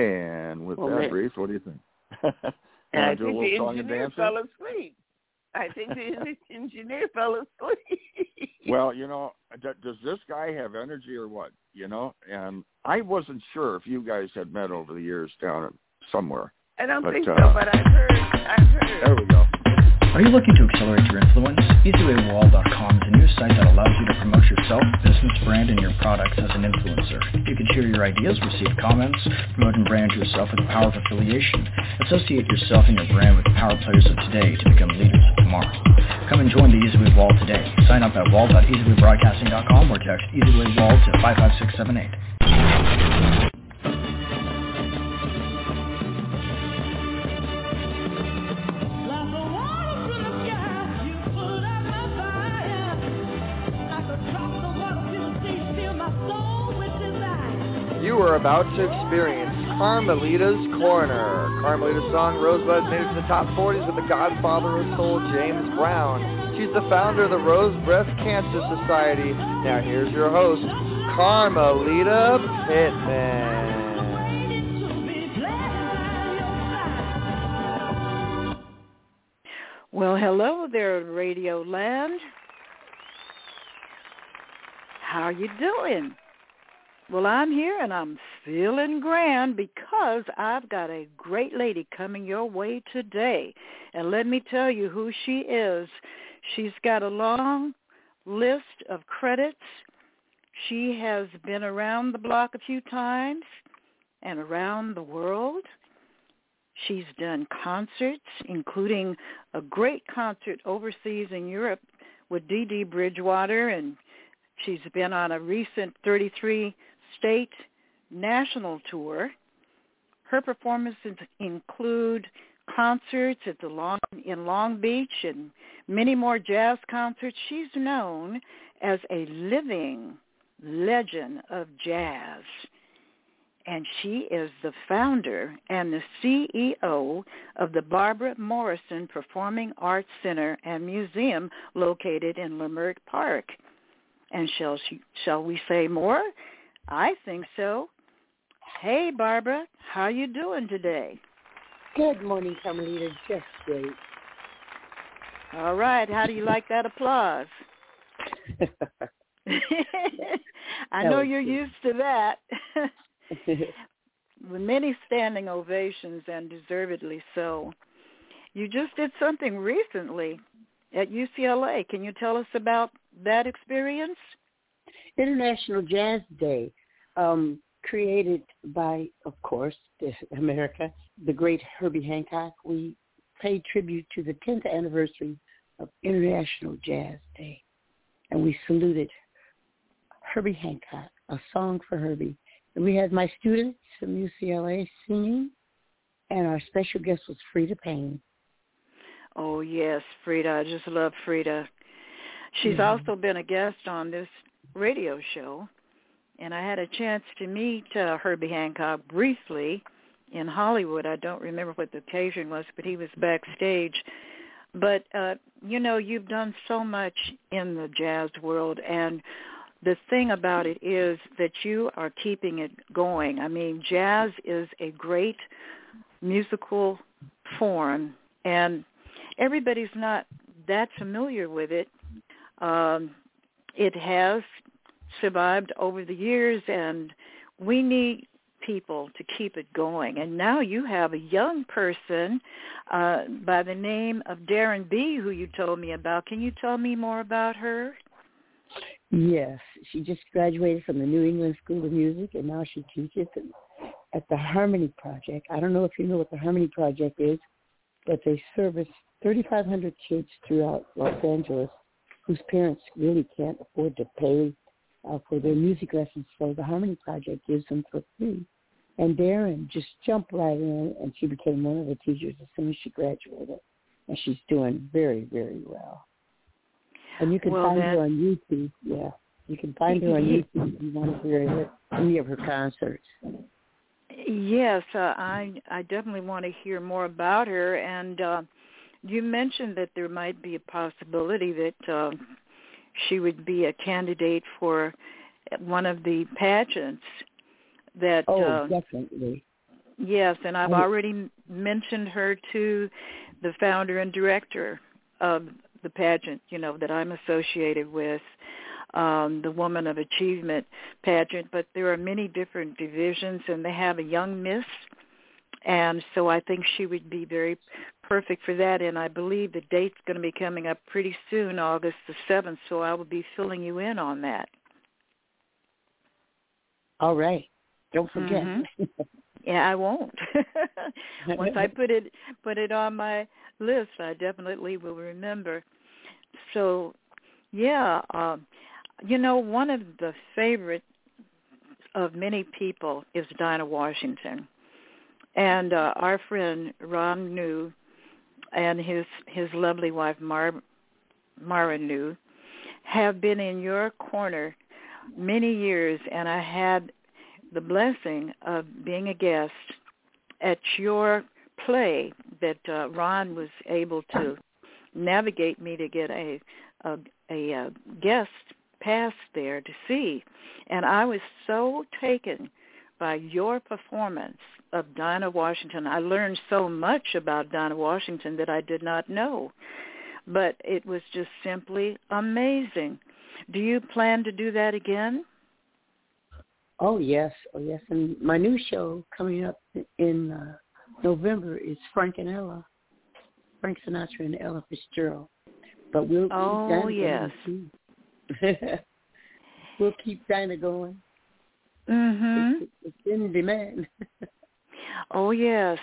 And with Well, that. Reese, what do you think? (laughs) And I Wanna do a think the engineer fell asleep. I think the (laughs) engineer fell asleep. Well, (laughs) you know, d- does this guy have energy or what? You know, and I wasn't sure if you guys had met over the years down at somewhere. I don't but, think uh, so, but I've heard. I've heard. There we go. Are you looking to accelerate your influence? EZWayWall.com is a new site that allows you to promote yourself, business, brand, and your products as an influencer. You can share your ideas, receive comments, promote and brand yourself with the power of affiliation. Associate yourself and your brand with the power players of today to become leaders of tomorrow. Come and join the EZWay Wall today. Sign up at wall.ezwaybroadcasting.com or text EZWayWall to 55678. About to experience Carmelita's Corner. Carmelita's song Rosebud made it to the top 40s with the godfather of soul, James Brown. She's the founder of the Rose Breast Cancer Society. Now here's your host, Carmelita Pittman. Well, hello there, Radio Land. How are you doing? Well, I'm here and I'm feeling grand because I've got a great lady coming your way today. And let me tell you who she is. She's got a long list of credits. She has been around the block a few times and around the world. She's done concerts, including a great concert overseas in Europe with Dee Bridgewater, and She's been on a recent 33 state national tour. Her performances include concerts at the Long in Long Beach and many more jazz concerts. She's known as a living legend of jazz. And she is the founder and the CEO of the Barbara Morrison Performing Arts Center and Museum located in Leimert Park. And shall she, shall we say more? I think so. Hey, Barbara, how are you doing today? Good morning, Carmelita. Just great. All right. How do you like that applause? (laughs) I know you're used to that. (laughs) With many standing ovations and deservedly so. You just did something recently at UCLA. Can you tell us about that experience? International Jazz Day, um, created by, of course, (laughs) America, the great Herbie Hancock. We paid tribute to the 10th anniversary of International Jazz Day, and we saluted Herbie Hancock, a song for Herbie. And we had my students from UCLA singing, and our special guest was Freda Payne. Oh yes, Freda. I just love Freda. She's yeah. also been a guest on this radio show, and I had a chance to meet uh, Herbie Hancock briefly in Hollywood. I don't remember what the occasion was, but he was backstage. But uh, you know, you've done so much in the jazz world, and the thing about it is that you are keeping it going. I mean, jazz is a great musical form, and everybody's not that familiar with it. Um, it has survived over the years, and we need people to keep it going. And now you have a young person uh, by the name of Darren B, who you told me about. Can you tell me more about her? Yes, she just graduated from the New England School of Music, and now she teaches at the Harmony Project. I don't know if you know what the Harmony Project is, but they service 3,500 kids throughout Los Angeles whose parents really can't afford to pay uh, for their music lessons. So the Harmony Project gives them for free. And Darren just jumped right in, and she became one of the teachers as soon as she graduated, and she's doing very, very well. And you can well, find that... her on YouTube. Yeah, you can find her on (laughs) YouTube if you want to hear any of her concerts. Yes, uh, I I definitely want to hear more about her. And uh, you mentioned that there might be a possibility that uh, she would be a candidate for one of the pageants. That oh, uh, definitely. Yes, and I've already mentioned her to the founder and director of the pageant, you know, that I'm associated with, um, the Woman of Achievement pageant. But there are many different divisions, and they have a young miss, and so I think she would be very perfect for that. And I believe the date's going to be coming up pretty soon, August the seventh. So I will be filling you in on that. All right. Don't forget. Mm-hmm. Yeah, I won't. (laughs) Once I put it put it on my list, I definitely will remember. So, yeah, um, you know, one of the favorite of many people is Dinah Washington, and uh, our friend Ron New and his his lovely wife Mar Mara New have been in your corner many years, and I had the blessing of being a guest at your play that uh, Ron was able to navigate me to get a a, a, a guest pass there to see, and I was so taken by your performance of Dinah Washington. I learned so much about Dinah Washington that I did not know, but it was just simply amazing. Do you plan to do that again? Oh yes, oh yes, and my new show coming up in uh, November is Frank and Ella, Frank Sinatra and Ella Fitzgerald. But we'll oh yes, (laughs) we'll keep Dinah going. Mhm. It's, it's in demand. (laughs) oh yes,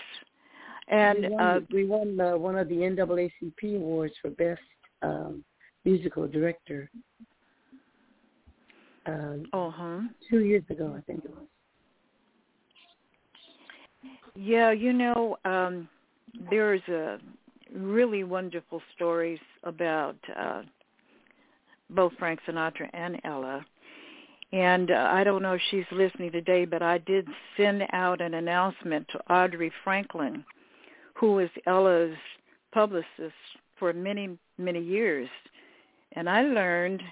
and we won, uh, we won uh, one of the NAACP awards for best um, musical director. Uh, uh-huh. Two years ago, I think it was. Yeah, you know, um, there's a really wonderful stories about uh, both Frank Sinatra and Ella. And uh, I don't know if she's listening today, but I did send out an announcement to Audrey Franklin, who was Ella's publicist for many, many years. And I learned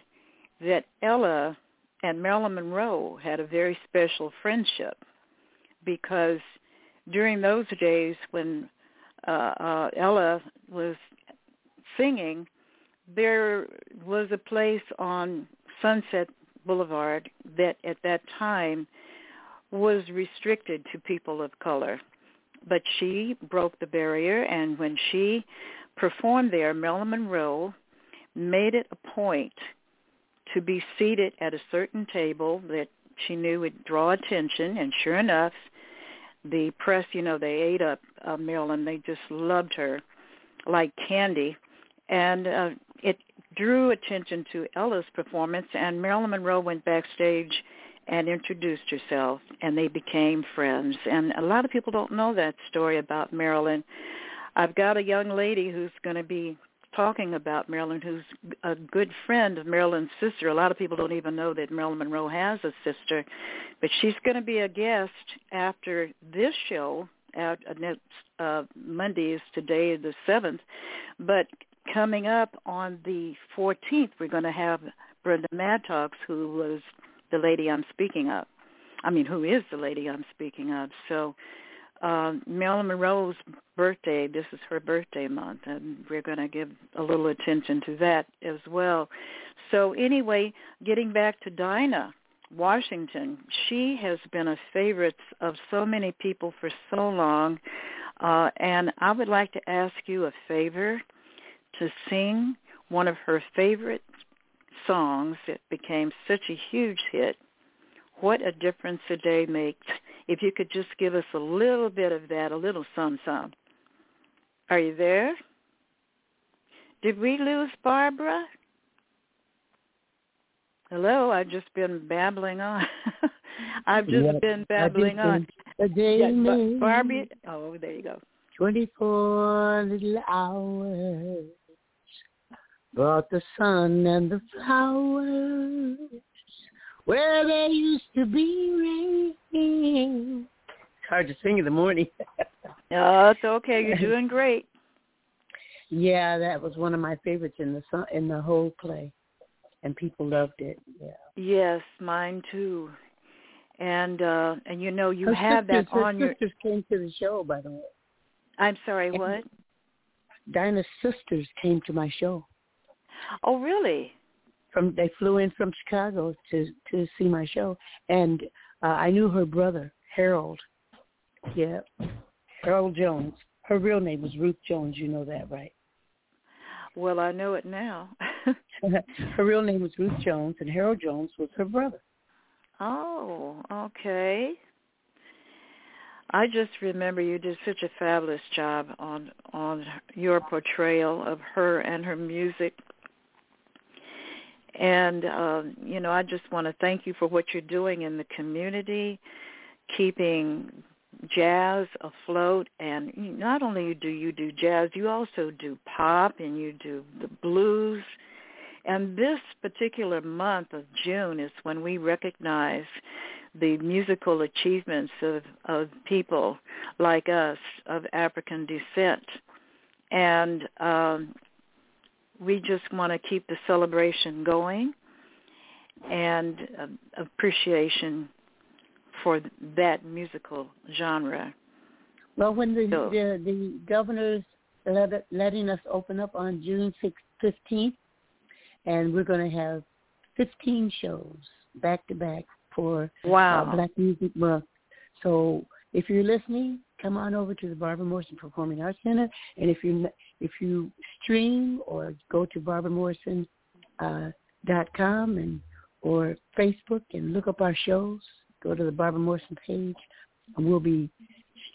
that Ella and Marilyn Monroe had a very special friendship because during those days when uh, uh, Ella was singing, there was a place on Sunset Boulevard that at that time was restricted to people of color. But she broke the barrier, and when she performed there, Marilyn Monroe made it a point to be seated at a certain table that she knew would draw attention, and sure enough, the press, you know, they ate up uh, Marilyn. They just loved her like candy, and uh, drew attention to Ella's performance. And Marilyn Monroe went backstage and introduced herself, and they became friends. And a lot of people don't know that story about Marilyn. I've got a young lady who's going to be talking about Marilyn, who's a good friend of Marilyn's sister. A lot of people don't even know that Marilyn Monroe has a sister, but she's going to be a guest after this show. At uh, next uh, Monday is today, the seventh, but coming up on the 14th, we're going to have Brenda Maddox, who was the lady I'm speaking of. I mean, who is the lady I'm speaking of? So uh, Marilyn Monroe's birthday. This is her birthday month, and we're going to give a little attention to that as well. So anyway, getting back to Dinah Washington, she has been a favorite of so many people for so long, uh, and I would like to ask you a favor to sing one of her favorite songs that became such a huge hit. What a difference a day makes if you could just give us a little bit of that, a little some some. Are you there? Did we lose Barbara? Hello, I've just been babbling on. (laughs) I've just Yes, been babbling on. A day made Barbie. Oh, there you go. 24 little hours brought the sun and the flowers where there used to be rain. It's hard to sing in the morning. (laughs) No, it's okay. You're doing great. yeah, that was one of my favorites in the song, in the whole play, and people loved it. Yeah. Yes, mine too. And uh and you know you her have sisters, that on your sisters came to the show, by the way. I'm sorry, what? Dinah's sisters came to my show. Oh, really? From they flew in from Chicago to to see my show, and uh, I knew her brother Harold. Yeah, Harold Jones. Her real name was Ruth Jones. You know that, right? Well, I know it now. (laughs) her real name was Ruth Jones, and Harold Jones was her brother. oh, okay. I just remember you did such a fabulous job on on your portrayal of her and her music. And uh, you know, I just want to thank you for what you're doing in the community, keeping jazz afloat. And not only do you do jazz, you also do pop and you do the blues. And this particular month of June is when we recognize the musical achievements of, of people like us of African descent. And um, we just want to keep the celebration going and uh, appreciation for that musical genre. Well, when the So- the, the governor's let letting us open up on June fifteenth, and we're going to have fifteen shows back to back for Wow. uh, Black Music Month. So if you're listening, come on over to the Barbara Morrison Performing Arts Center, and if you if you stream or go to barbaramorrison uh, dot com and or Facebook and look up our shows, go to the Barbara Morrison page, and we'll be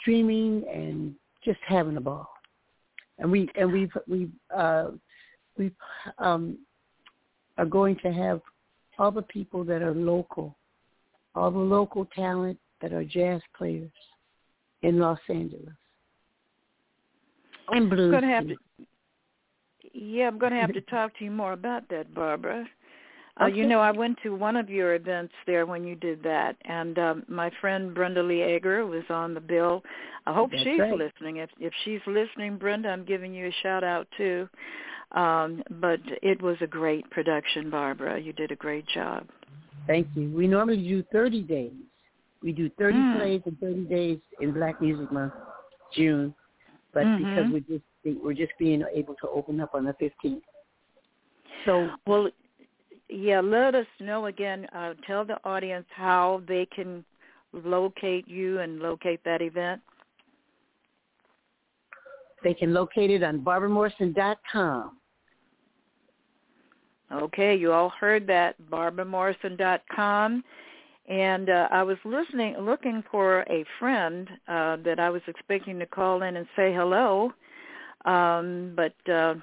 streaming and just having a ball. And we and we've we've uh, we um, are going to have all the people that are local, all the local talent that are jazz players in Los Angeles. And. I'm gonna have to, yeah, I'm going to have to talk to you more about that, Barbara. Uh, you know, I went to one of your events there when you did that, and um, my friend Brenda Lee Eager was on the bill. I hope That's she's right. listening. If if she's listening, Brenda, I'm giving you a shout out too. Um, but it was a great production, Barbara. You did a great job. Thank you. We normally do 30 days. We do 30 Mm. plays in 30 days in Black Music Month, June. But Mhm. because we're just we're just being able to open up on the 15th. So Well, yeah, let us know again. Uh, tell the audience how they can locate you and locate that event. they can locate it on barbaramorrison.com. Okay, you all heard that, barbaramorrison.com. And uh, I was listening, looking for a friend uh, that I was expecting to call in and say hello, um, but uh,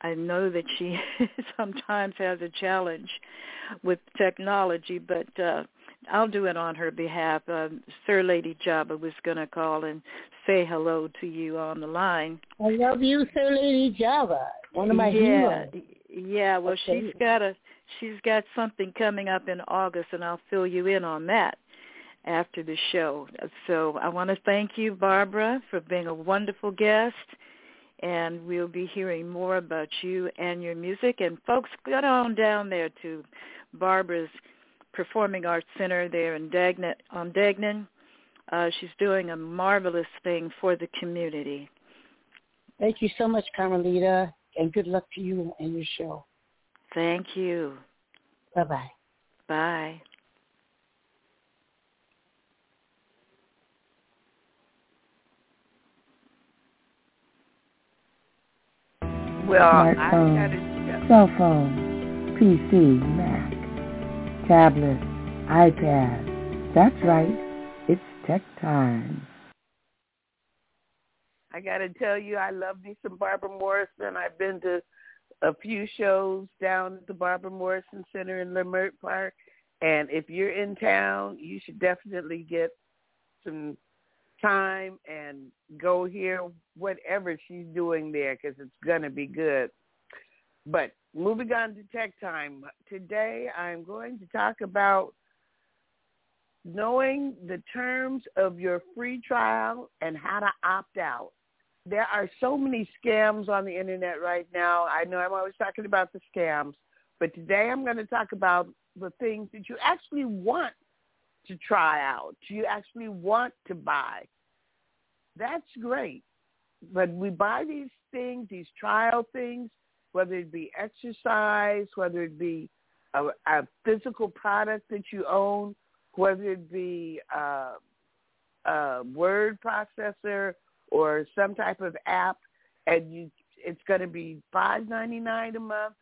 I know that she (laughs) sometimes has a challenge with technology. But uh, I'll do it on her behalf. Uh, Sir Lady Java was going to call and say hello to you on the line. I love you, Sir Lady Java, one of my yeah, heroes. Yeah, well Okay. she's got a she's got something coming up in August and I'll fill you in on that after the show. So I want to thank you, Barbara, for being a wonderful guest and we'll be hearing more about you and your music and folks get on down there to Barbara's Performing Arts Center there in Degnan on Degnan. Uh, she's doing a marvelous thing for the community. Thank you so much, Carmelita, and good luck to you and your show. Thank you. Bye-bye. Bye. Well, I Smartphone. gotta Cell phone, PC, Mac, tablet, iPad. That's right. It's tech time. I got to tell you, I love me some Barbara Morrison. I've been to a few shows down at the Barbara Morrison Center in Leimert Park, and if you're in town, you should definitely get some time and go hear whatever she's doing there because it's gonna be good. But moving on to tech time today, I'm going to talk about knowing the terms of your free trial and how to opt out there are so many scams on the internet right now. I know I'm always talking about the scams, but today I'm going to talk about the things that you actually want to try out, you actually want to buy. That's great. But we buy these things, these trial things, whether it be exercise, whether it be a, a physical product that you own, whether it be uh, a word processor or some type of app, and you it's going to be five ninety nine a month,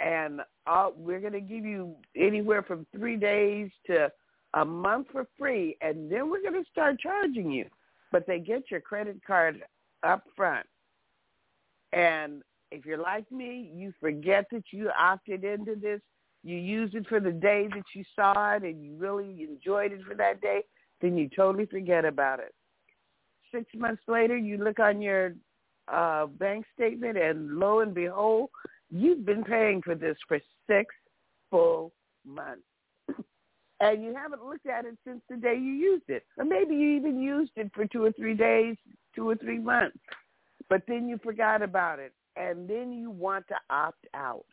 and all, we're going to give you anywhere from three days to a month for free, and then we're going to start charging you. But they get your credit card up front, and if you're like me, you forget that you opted into this. You used it for the day that you saw it, and you really enjoyed it for that day. Then you totally forget about it six months later, you look on your uh, bank statement, and lo and behold, you've been paying for this for six full months. (clears throat) and you haven't looked at it since the day you used it. Or maybe you even used it for two or three days, two or three months. But then you forgot about it. And then you want to opt out.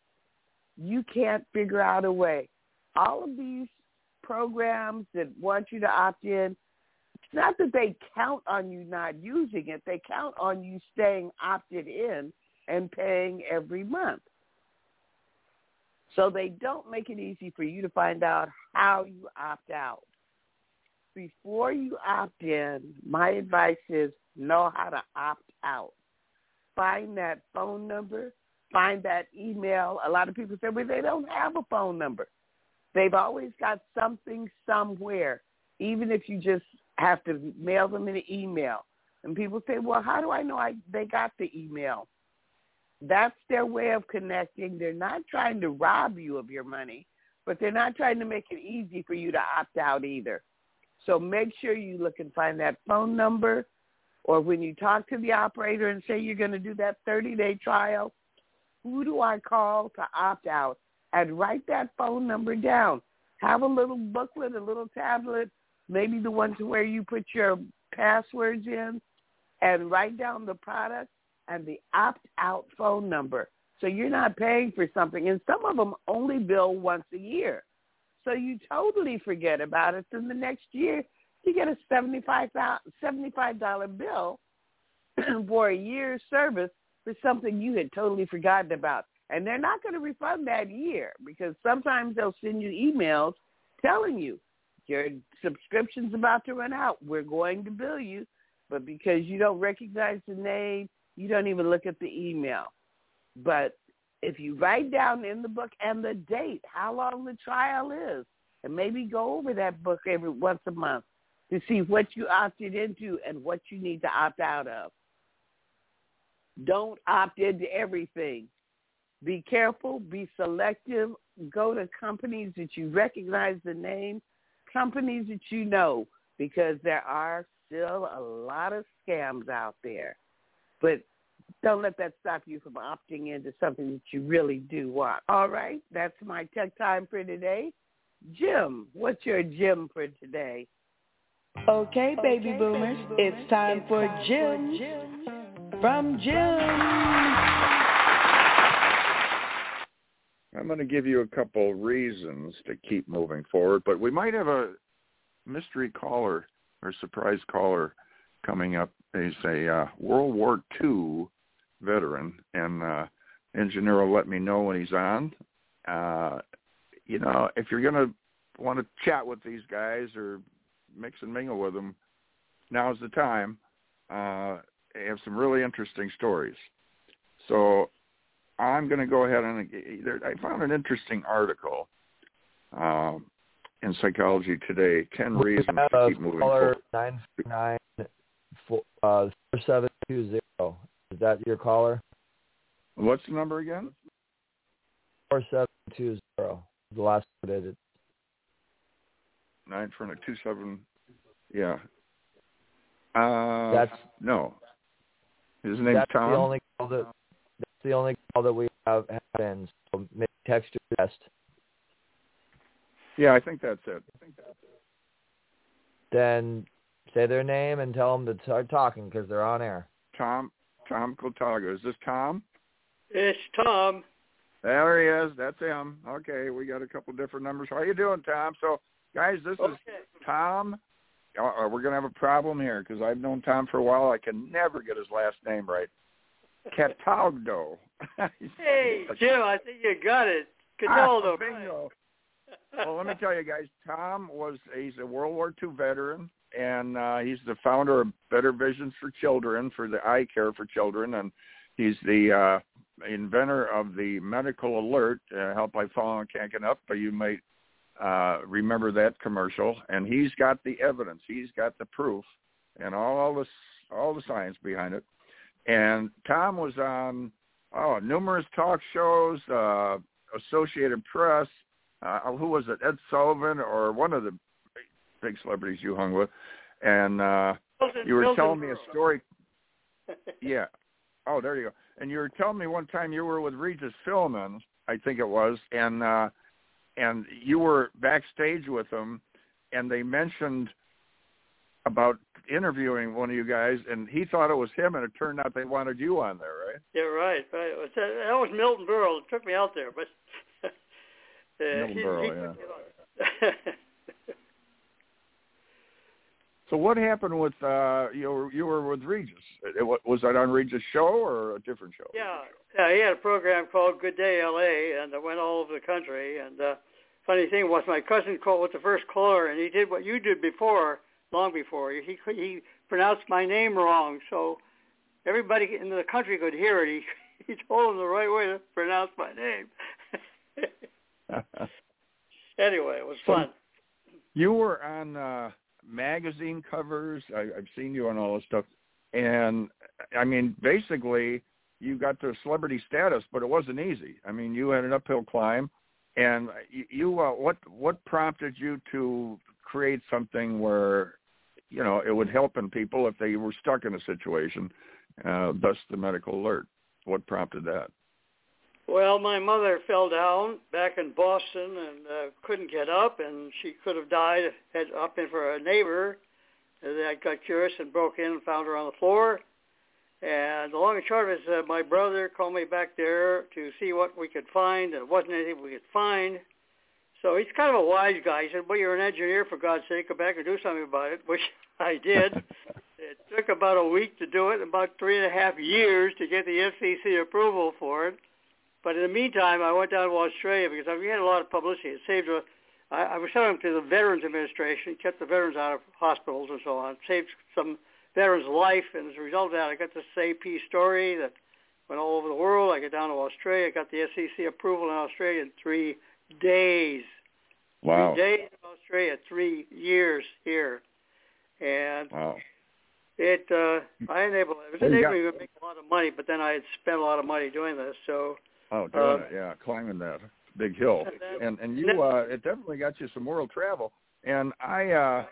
You can't figure out a way. All of these programs that want you to opt in, not that they count on you not using it. They count on you staying opted in and paying every month. So they don't make it easy for you to find out how you opt out. Before you opt in, my advice is know how to opt out. Find that phone number, find that email. A lot of people say, well, they don't have a phone number. They've always got something somewhere, even if you just have to mail them an email. And people say, well, how do I know I, they got the email? That's their way of connecting. They're not trying to rob you of your money, but they're not trying to make it easy for you to opt out either. So make sure you look and find that phone number or when you talk to the operator and say you're going to do that 30-day trial, who do I call to opt out? And write that phone number down. Have a little booklet, a little tablet, maybe the one to where you put your passwords in, and write down the product and the opt-out phone number. So you're not paying for something. And some of them only bill once a year. So you totally forget about it. Then the next year, you get a $75, $75 bill (clears throat) for a year's service for something you had totally forgotten about. And they're not going to refund that year because sometimes they'll send you emails telling you your subscription's about to run out. We're going to bill you. But because you don't recognize the name, you don't even look at the email. But if you write down in the book and the date, how long the trial is, and maybe go over that book every once a month to see what you opted into and what you need to opt out of. Don't opt into everything. Be careful, be selective, go to companies that you recognize the name, companies that you know, because there are still a lot of scams out there. But don't let that stop you from opting into something that you really do want. All right, that's my tech time for today. Jim, what's your Gem for today? Okay, baby okay, boomers, baby boomers, it's time it's for time Jim, Jim from Jim. I'm going to give you a couple reasons to keep moving forward, but we might have a mystery caller or surprise caller coming up. He's a uh, World War II veteran, and uh, engineer will let me know when he's on. Uh, you know, if you're going to want to chat with these guys or mix and mingle with them, now's the time. Uh, they have some really interesting stories. So I'm going to go ahead and I found an interesting article um, in Psychology Today. Ten reasons to keep moving forward. Nine nine four uh, seven two zero. Is that your caller? What's the number again? Four seven two zero. The last digit. Nine for a two seven. Yeah. Uh, that's no. His name's that's Tom. The only call that, that's the only call that we have had in. So maybe text your best. Yeah, I think that's it. I think that's it. Then say their name and tell them to start talking because they're on air. Tom Tom Kotaga. Is this Tom? It's Tom. There he is. That's him. Okay, we got a couple different numbers. How you doing, Tom? So, guys, this okay. is Tom. Uh, we're gonna have a problem here because I've known Tom for a while. I can never get his last name right. Cataldo. (laughs) hey, Jim, I think you got it. Cataldo. Ah, bingo. well, let me (laughs) tell you guys, Tom was he's a World War II veteran and uh, he's the founder of Better Visions for Children for the eye care for children, and he's the uh, inventor of the medical alert. Uh, help I fall and can't get up, but you might uh, remember that commercial. And he's got the evidence, he's got the proof, and all, all the all the science behind it. And Tom was on oh numerous talk shows, uh, Associated Press. Uh, who was it? Ed Sullivan or one of the big celebrities you hung with, and uh, Wilson, you were Wilson telling me a story. (laughs) yeah. Oh, there you go. And you were telling me one time you were with Regis Philbin, I think it was, and uh, and you were backstage with them, and they mentioned about interviewing one of you guys, and he thought it was him, and it turned out they wanted you on there, right? Yeah, right. right. That was Milton Berle. It took me out there, but (laughs) uh, Milton he, Berle, he yeah. (laughs) So what happened with uh you were you were with Regis? It, was that on Regis' show or a different show? Yeah, yeah. He had a program called Good Day L.A. and it went all over the country. And uh, funny thing was, my cousin called with the first caller, and he did what you did before, long before. He he pronounced my name wrong, so everybody in the country could hear it. He (laughs) he told him the right way to pronounce my name. (laughs) anyway, it was so fun. You were on. uh magazine covers. I, I've seen you on all this stuff, and I mean, basically, you got to celebrity status, but it wasn't easy. I mean, you had an uphill climb, And you, you uh, what what prompted you to create something where you know it would help in people if they were stuck in a situation, uh, thus the medical alert. What prompted that? Well, my mother fell down back in Boston and uh, couldn't get up, and she could have died had up been for a neighbor. I got curious and broke in and found her on the floor. And the long and short of it is uh, my brother called me back there to see what we could find, and it wasn't anything we could find. So he's kind of a wise guy. He said, well, you're an engineer, for God's sake, go back and do something about it, (laughs) which I did. (laughs) it took about a week to do it, about three and a half years to get the FCC approval for it. But in the meantime, I went down to Australia because we had a lot of publicity. It saved a, I, I was selling to the Veterans Administration, kept the veterans out of hospitals and so on, saved some veterans' life, and as a result of that, I got this AP story that went all over the world. I got down to Australia, got the SEC approval in Australia in three days. Wow. Three days in Australia, three years here. And wow. it uh I enabled it was enabling me to make a lot of money, but then I had spent a lot of money doing this, so Oh, doing uh, it, yeah, climbing that big hill, and and you uh, it definitely got you some world travel. And I uh,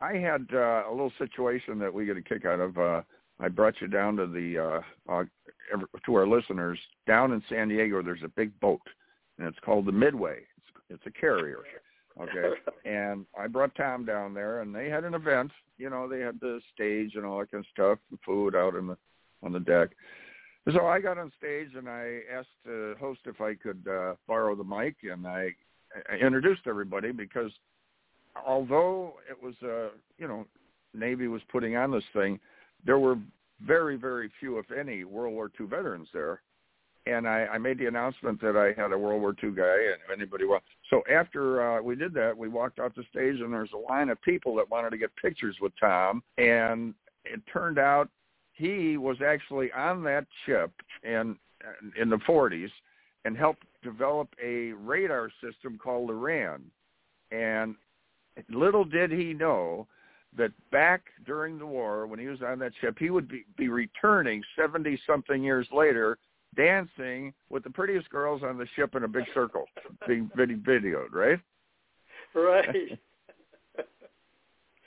I had uh, a little situation that we get a kick out of. Uh, I brought you down to the uh, uh, to our listeners down in San Diego. There's a big boat, and it's called the Midway. It's, it's a carrier. Okay, (laughs) and I brought Tom down there, and they had an event. You know, they had the stage and all that kind of stuff, and food out in the on the deck. So I got on stage and I asked the host if I could uh, borrow the mic, and I, I introduced everybody because although it was, uh, you know, Navy was putting on this thing, there were very, very few, if any, World War II veterans there. And I, I made the announcement that I had a World War II guy, and if anybody was. So after uh, we did that, we walked off the stage, and there's a line of people that wanted to get pictures with Tom. And it turned out he was actually on that ship in in the 40s and helped develop a radar system called Loran. And little did he know that back during the war, when he was on that ship, he would be, be returning 70 something years later, dancing with the prettiest girls on the ship in a big circle, being videoed, right? Right. (laughs)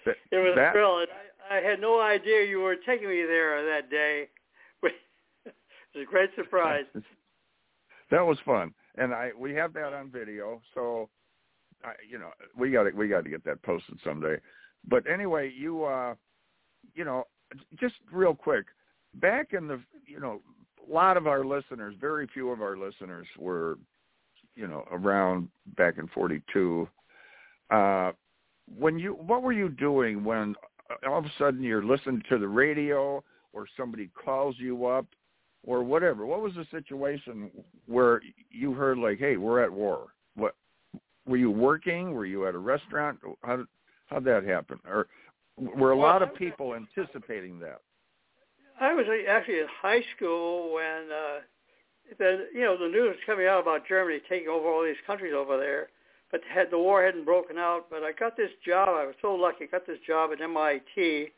it was that, a thrill, and I had no idea you were taking me there that day. (laughs) it was a great surprise. (laughs) that was fun, and I we have that on video. So, I, you know, we got to we got to get that posted someday. But anyway, you uh, you know, just real quick, back in the you know, lot of our listeners, very few of our listeners were, you know, around back in '42. Uh, when you what were you doing when all of a sudden you're listening to the radio or somebody calls you up or whatever. What was the situation where you heard like, "Hey, we're at war"? What were you working? Were you at a restaurant? How did how did that happen? Or were a lot of people anticipating that? I was actually in high school when uh, the you know the news was coming out about Germany taking over all these countries over there, but had the war hadn't broken out. But I got this job. I was so lucky. I got this job at MIT,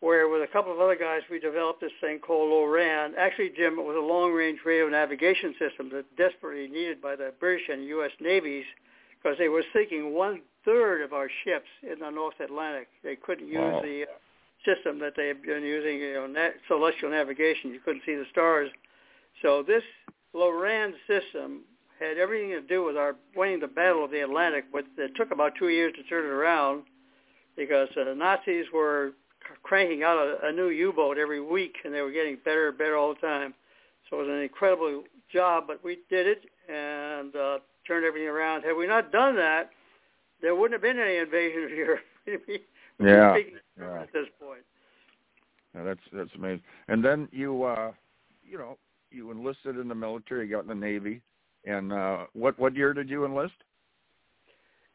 where with a couple of other guys we developed this thing called Loran. Actually, Jim, it was a long-range radio navigation system that desperately needed by the British and U.S. navies because they were sinking one third of our ships in the North Atlantic. They couldn't use wow. the system that they had been using, you know, na- celestial navigation. You couldn't see the stars. So this Loran system had everything to do with our winning the Battle of the Atlantic, but it took about two years to turn it around because the Nazis were cranking out a, a new U-boat every week, and they were getting better and better all the time. So it was an incredible job, but we did it and uh, turned everything around. Had we not done that, there wouldn't have been any invasion of (laughs) Europe. Yeah. yeah. At this point. Yeah, that's that's amazing. And then you, uh, you know, you enlisted in the military, you got in the Navy, and uh, what what year did you enlist?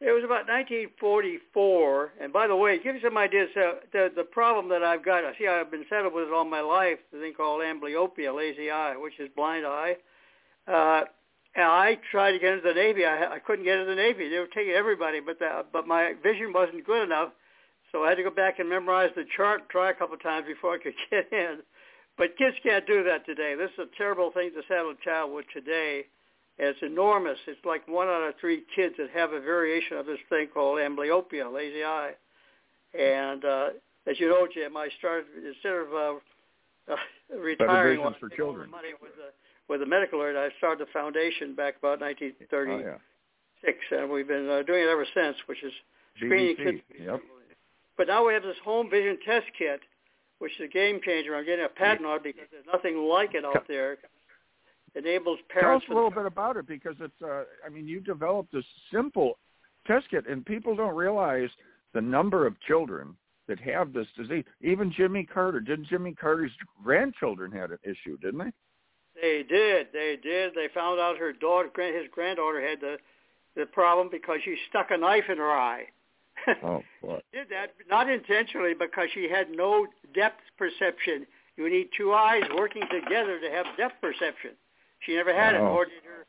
It was about 1944. And by the way, give you some ideas. Uh, the the problem that I've got, I see I've been settled with it all my life. The thing called amblyopia, lazy eye, which is blind eye. Uh, and I tried to get into the Navy. I, I couldn't get into the Navy. They were taking everybody, but the, but my vision wasn't good enough. So I had to go back and memorize the chart, try a couple of times before I could (laughs) get in. But kids can't do that today. This is a terrible thing to saddle a child with today And it's enormous. It's like one out of three kids that have a variation of this thing called amblyopia, lazy eye. And uh, as you know, Jim, I started instead of uh, uh, (laughs) retiring for children. money with the with the medical alert, I started the foundation back about 1936, Oh, yeah. and we've been uh, doing it ever since, which is screening GBC. kids. Yep. But now we have this home vision test kit, which is a game changer. I'm getting a patent on it because there's nothing like it out there. Enables Tell us parents. a little bit about it because it's. Uh, I mean, you developed this simple test kit, and people don't realize the number of children that have this disease. Even Jimmy Carter. Didn't Jimmy Carter's grandchildren had an issue? Didn't they? They did. They did. They found out her daughter, his granddaughter, had the the problem because she stuck a knife in her eye. (laughs) Oh, boy. did that not intentionally because she had no depth perception. You need two eyes working together to have depth perception. She never had it, Wow. nor did her.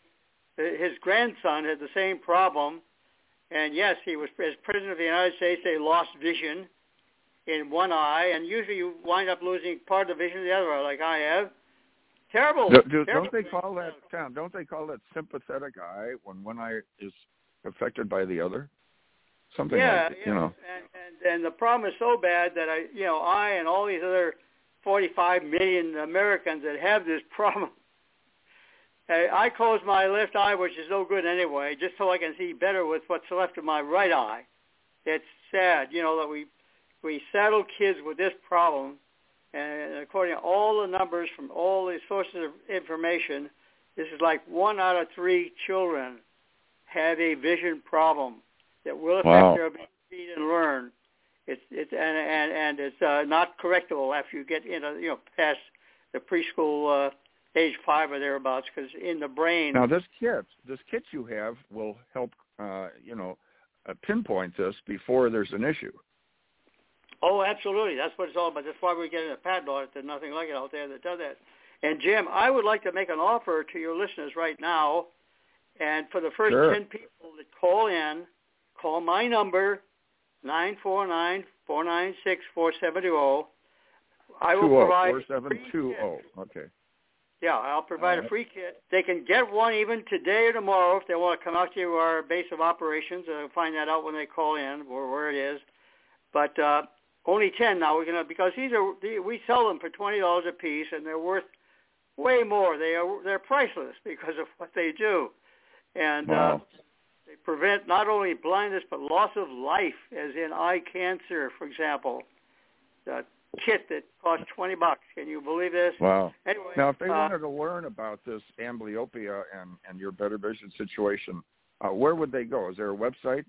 His grandson had the same problem, and yes, he was as president of the United States. They lost vision in one eye, and usually you wind up losing part of the vision in the other eye, like I have. Terrible. Do, do, terrible don't they call that Tom, Don't they call that sympathetic eye when one eye is affected by the other? Something yeah, like yeah. you know. And, and and the problem is so bad that I, you know, I and all these other 45 million Americans that have this (laughs) problem. I I close my left eye, which is no good anyway, just so I can see better with what's left of my right eye. It's sad, you know, that we we saddle kids with this problem, and according to all the numbers from all the sources of information, this is like one out of three children have a vision problem that will affect Wow. their ability to read and learn. It's it's and and and it's uh, not correctable after you get into you know past the preschool uh, age five or thereabouts because in the brain. Now this kit, this kit you have will help, uh, you know, uh, pinpoint this before there's an issue. Oh, absolutely. That's what it's all about. That's why we're getting a patent on it. There's nothing like it out there that does that. And Jim, I would like to make an offer to your listeners right now. And for the first Sure. 10 people that call in, call my number, 949-496-4720. I will Two oh provide four seven two oh. Okay. yeah, I'll provide All a free kit. They can get one even today or tomorrow if they want to come out to our base of operations. They'll find that out when they call in or where it is. But uh, only ten now. We're gonna because these are we sell them for twenty dollars a piece, and they're worth way more. They are they're priceless because of what they do, and uh, Wow. They prevent not only blindness but loss of life, as in eye cancer, for example. The kit that costs twenty bucks. Can you believe this? Wow. Anyway, Now, if they uh, wanted to learn about this amblyopia and and your better vision situation, uh, where would they go? Is there a website?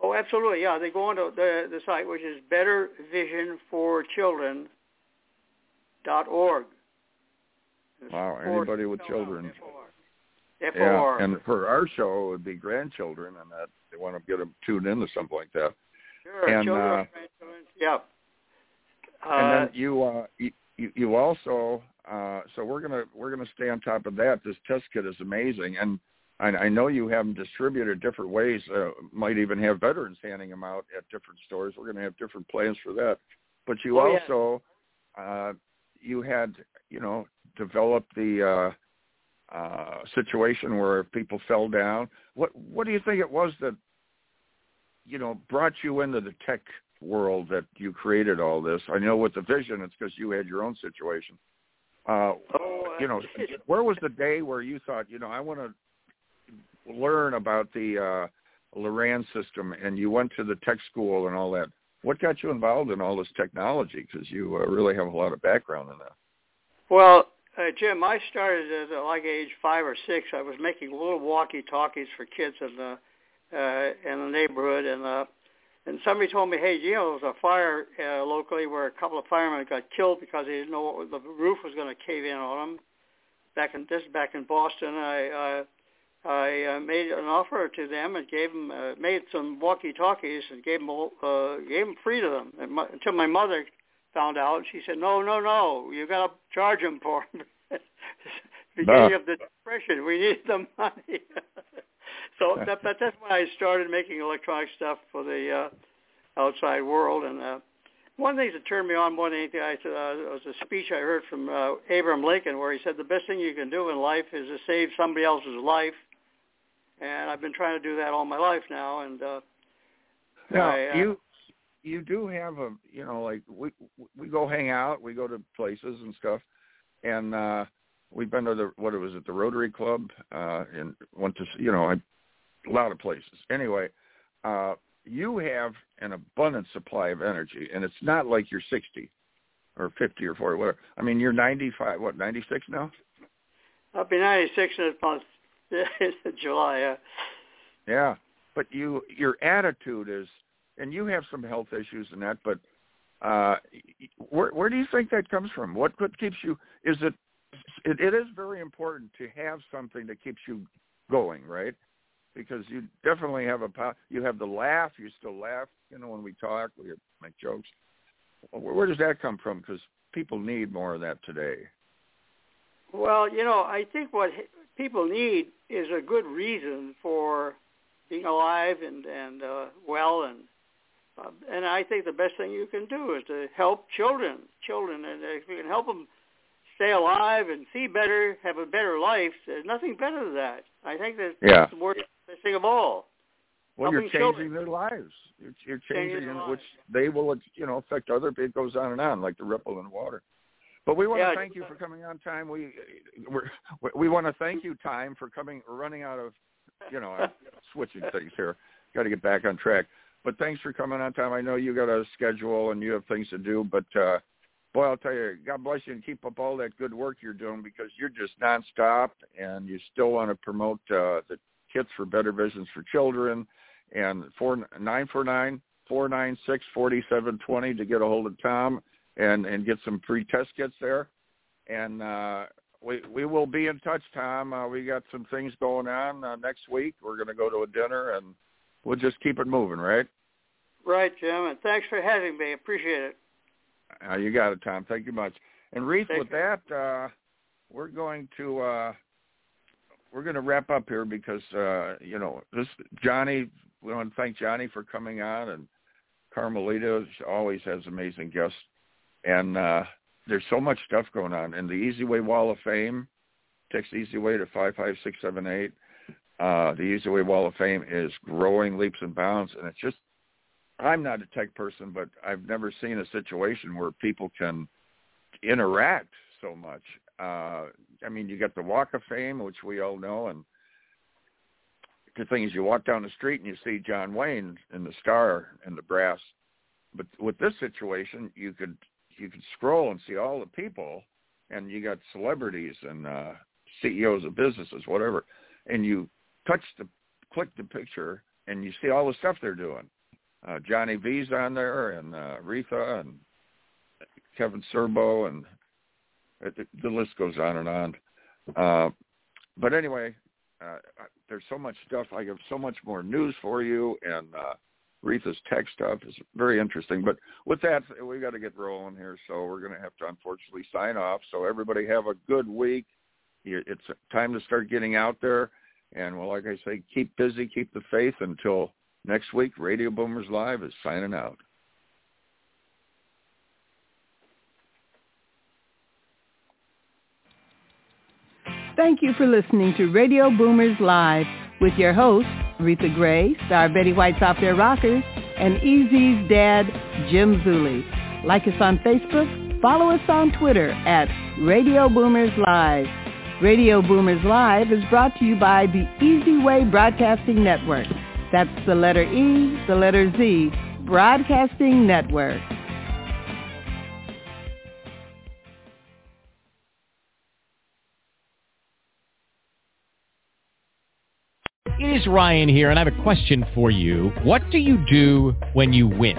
Oh, absolutely. Yeah, they go onto the the site, which is bettervisionforchildren.org. Wow. Anybody with children. F Yeah. And for our show, it would be grandchildren, and that they want to get them tuned in into something like that. Sure, and, children, uh, grandchildren. Yeah. and Uh, then you uh you, you also uh so we're gonna we're gonna stay on top of that this test kit is amazing and i i know you have them distributed different ways uh, might even have veterans handing them out at different stores we're gonna have different plans for that but you Oh, yeah. also uh you had you know developed the uh uh situation where people fell down what what do you think it was that you know brought you into the tech world that you created all this. I know with the vision, it's because you had your own situation. Uh, oh, you know, (laughs) where was the day where you thought, you know, I want to learn about the uh, Loran system, and you went to the tech school and all that? What got you involved in all this technology? Because you uh, really have a lot of background in that. Well, uh, Jim, I started at uh, like age five or six. I was making little walkie-talkies for kids in the uh, in the neighborhood, and uh, and somebody told me, hey, you know, there was a fire uh, locally where a couple of firemen got killed because they didn't know what the roof was going to cave in on them. Back in this is back in Boston, I uh, I uh, made an offer to them and gave them uh, made some walkie-talkies and gave them uh, gave them free to them and my, until my mother found out. She said, no, no, no, you got to charge them for them. (laughs) Beginning Nah. of the depression, we need the money. (laughs) so that, but that's when I started making electronic stuff for the uh, outside world, and uh, one things that turned me on more than anything I uh, was a speech I heard from uh, Abraham Lincoln where he said the best thing you can do in life is to save somebody else's life. And I've been trying to do that all my life now. And uh, now I, uh, you you do have a you know like we we go hang out, we go to places and stuff, and uh we've been to the what it was it the Rotary Club uh and went to you know I, a lot of places. Anyway, uh you have an abundant supply of energy, and it's not like you're 60 or 50 or 40, whatever. I mean, you're 95, what, 96 now? I'll be 96 in a month, (laughs) July. Uh, yeah, but you, your attitude is, and you have some health issues and that, but uh, where, where do you think that comes from? What, what keeps you? Is it, it? It is very important to have something that keeps you going, right? because you definitely have a you have the laugh. You still laugh, you know, when we talk, we make jokes. Where does that come from? Because people need more of that today. Well, you know, I think what people need is a good reason for being alive and and uh, well, and uh, and I think the best thing you can do is to help children, children, and if you can help them stay alive and see better, have a better life, there's nothing better than that. I think that yeah. that's the worst thing of all. Well, Helping you're changing children. their lives. You're, you're Changing changing lives. which they will, you know, affect other. It goes on and on, like the ripple in water. But we want Yeah, to thank you for coming on time. We we're, we want to thank you, time, for coming. We're running out of, you know, (laughs) I'm switching things here. Got to get back on track. But thanks for coming on time. I know you got a schedule and you have things to do, but uh boy, I'll tell you, God bless you and keep up all that good work you're doing because you're just nonstop and you still want to promote uh, the kits for Better Visions for Children and four nine four nine four nine six forty seven twenty to get a hold of Tom and and get some free test kits there. And uh, we we will be in touch, Tom. Uh, we got some things going on uh, next week. We're going to go to a dinner and we'll just keep it moving, right? Right, Jim, and thanks for having me. Appreciate it. Uh, you got it, Tom. Thank you much. And Reese, with that, uh, we're going to uh, we're going to wrap up here because uh, you know this Johnny. We want to thank Johnny for coming on, and Carmelita always has amazing guests. And uh, there's so much stuff going on. And the EZWay Wall of Fame, text EZWay to five five six seven eight. Uh, the EZWay Wall of Fame is growing leaps and bounds, and it's just I'm not a tech person, but I've never seen a situation where people can interact so much. Uh, I mean, you got the Walk of Fame, which we all know, and the thing is, you walk down the street and you see John Wayne in the star and the brass. But with this situation, you could you could scroll and see all the people, and you got celebrities and uh, CEOs of businesses, whatever, and you touch the click the picture and you see all the stuff they're doing uh, Johnny V's on there, and uh, Reatha, and Kevin Sorbo, and it, it, the list goes on and on. Uh, but anyway, uh, there's so much stuff. I have so much more news for you, and uh, Reatha's tech stuff is very interesting. But with that, we've got to get rolling here, so we're going to have to unfortunately sign off. So everybody have a good week. It's time to start getting out there, and well, like I say, keep busy, keep the faith until Next week, Radio Boomers Live is signing out. Thank you for listening to Radio Boomers Live with your hosts, Reatha Grey, Star Betty White's Off Their Rockers, and EZ's dad, Jim Zuley. Like us on Facebook, follow us on Twitter at Radio Boomers Live. Radio Boomers Live is brought to you by the EZWay Broadcasting Network. That's the letter E, the letter Z, Broadcasting Network. It is Ryan here, and I have a question for you. What do you do when you win?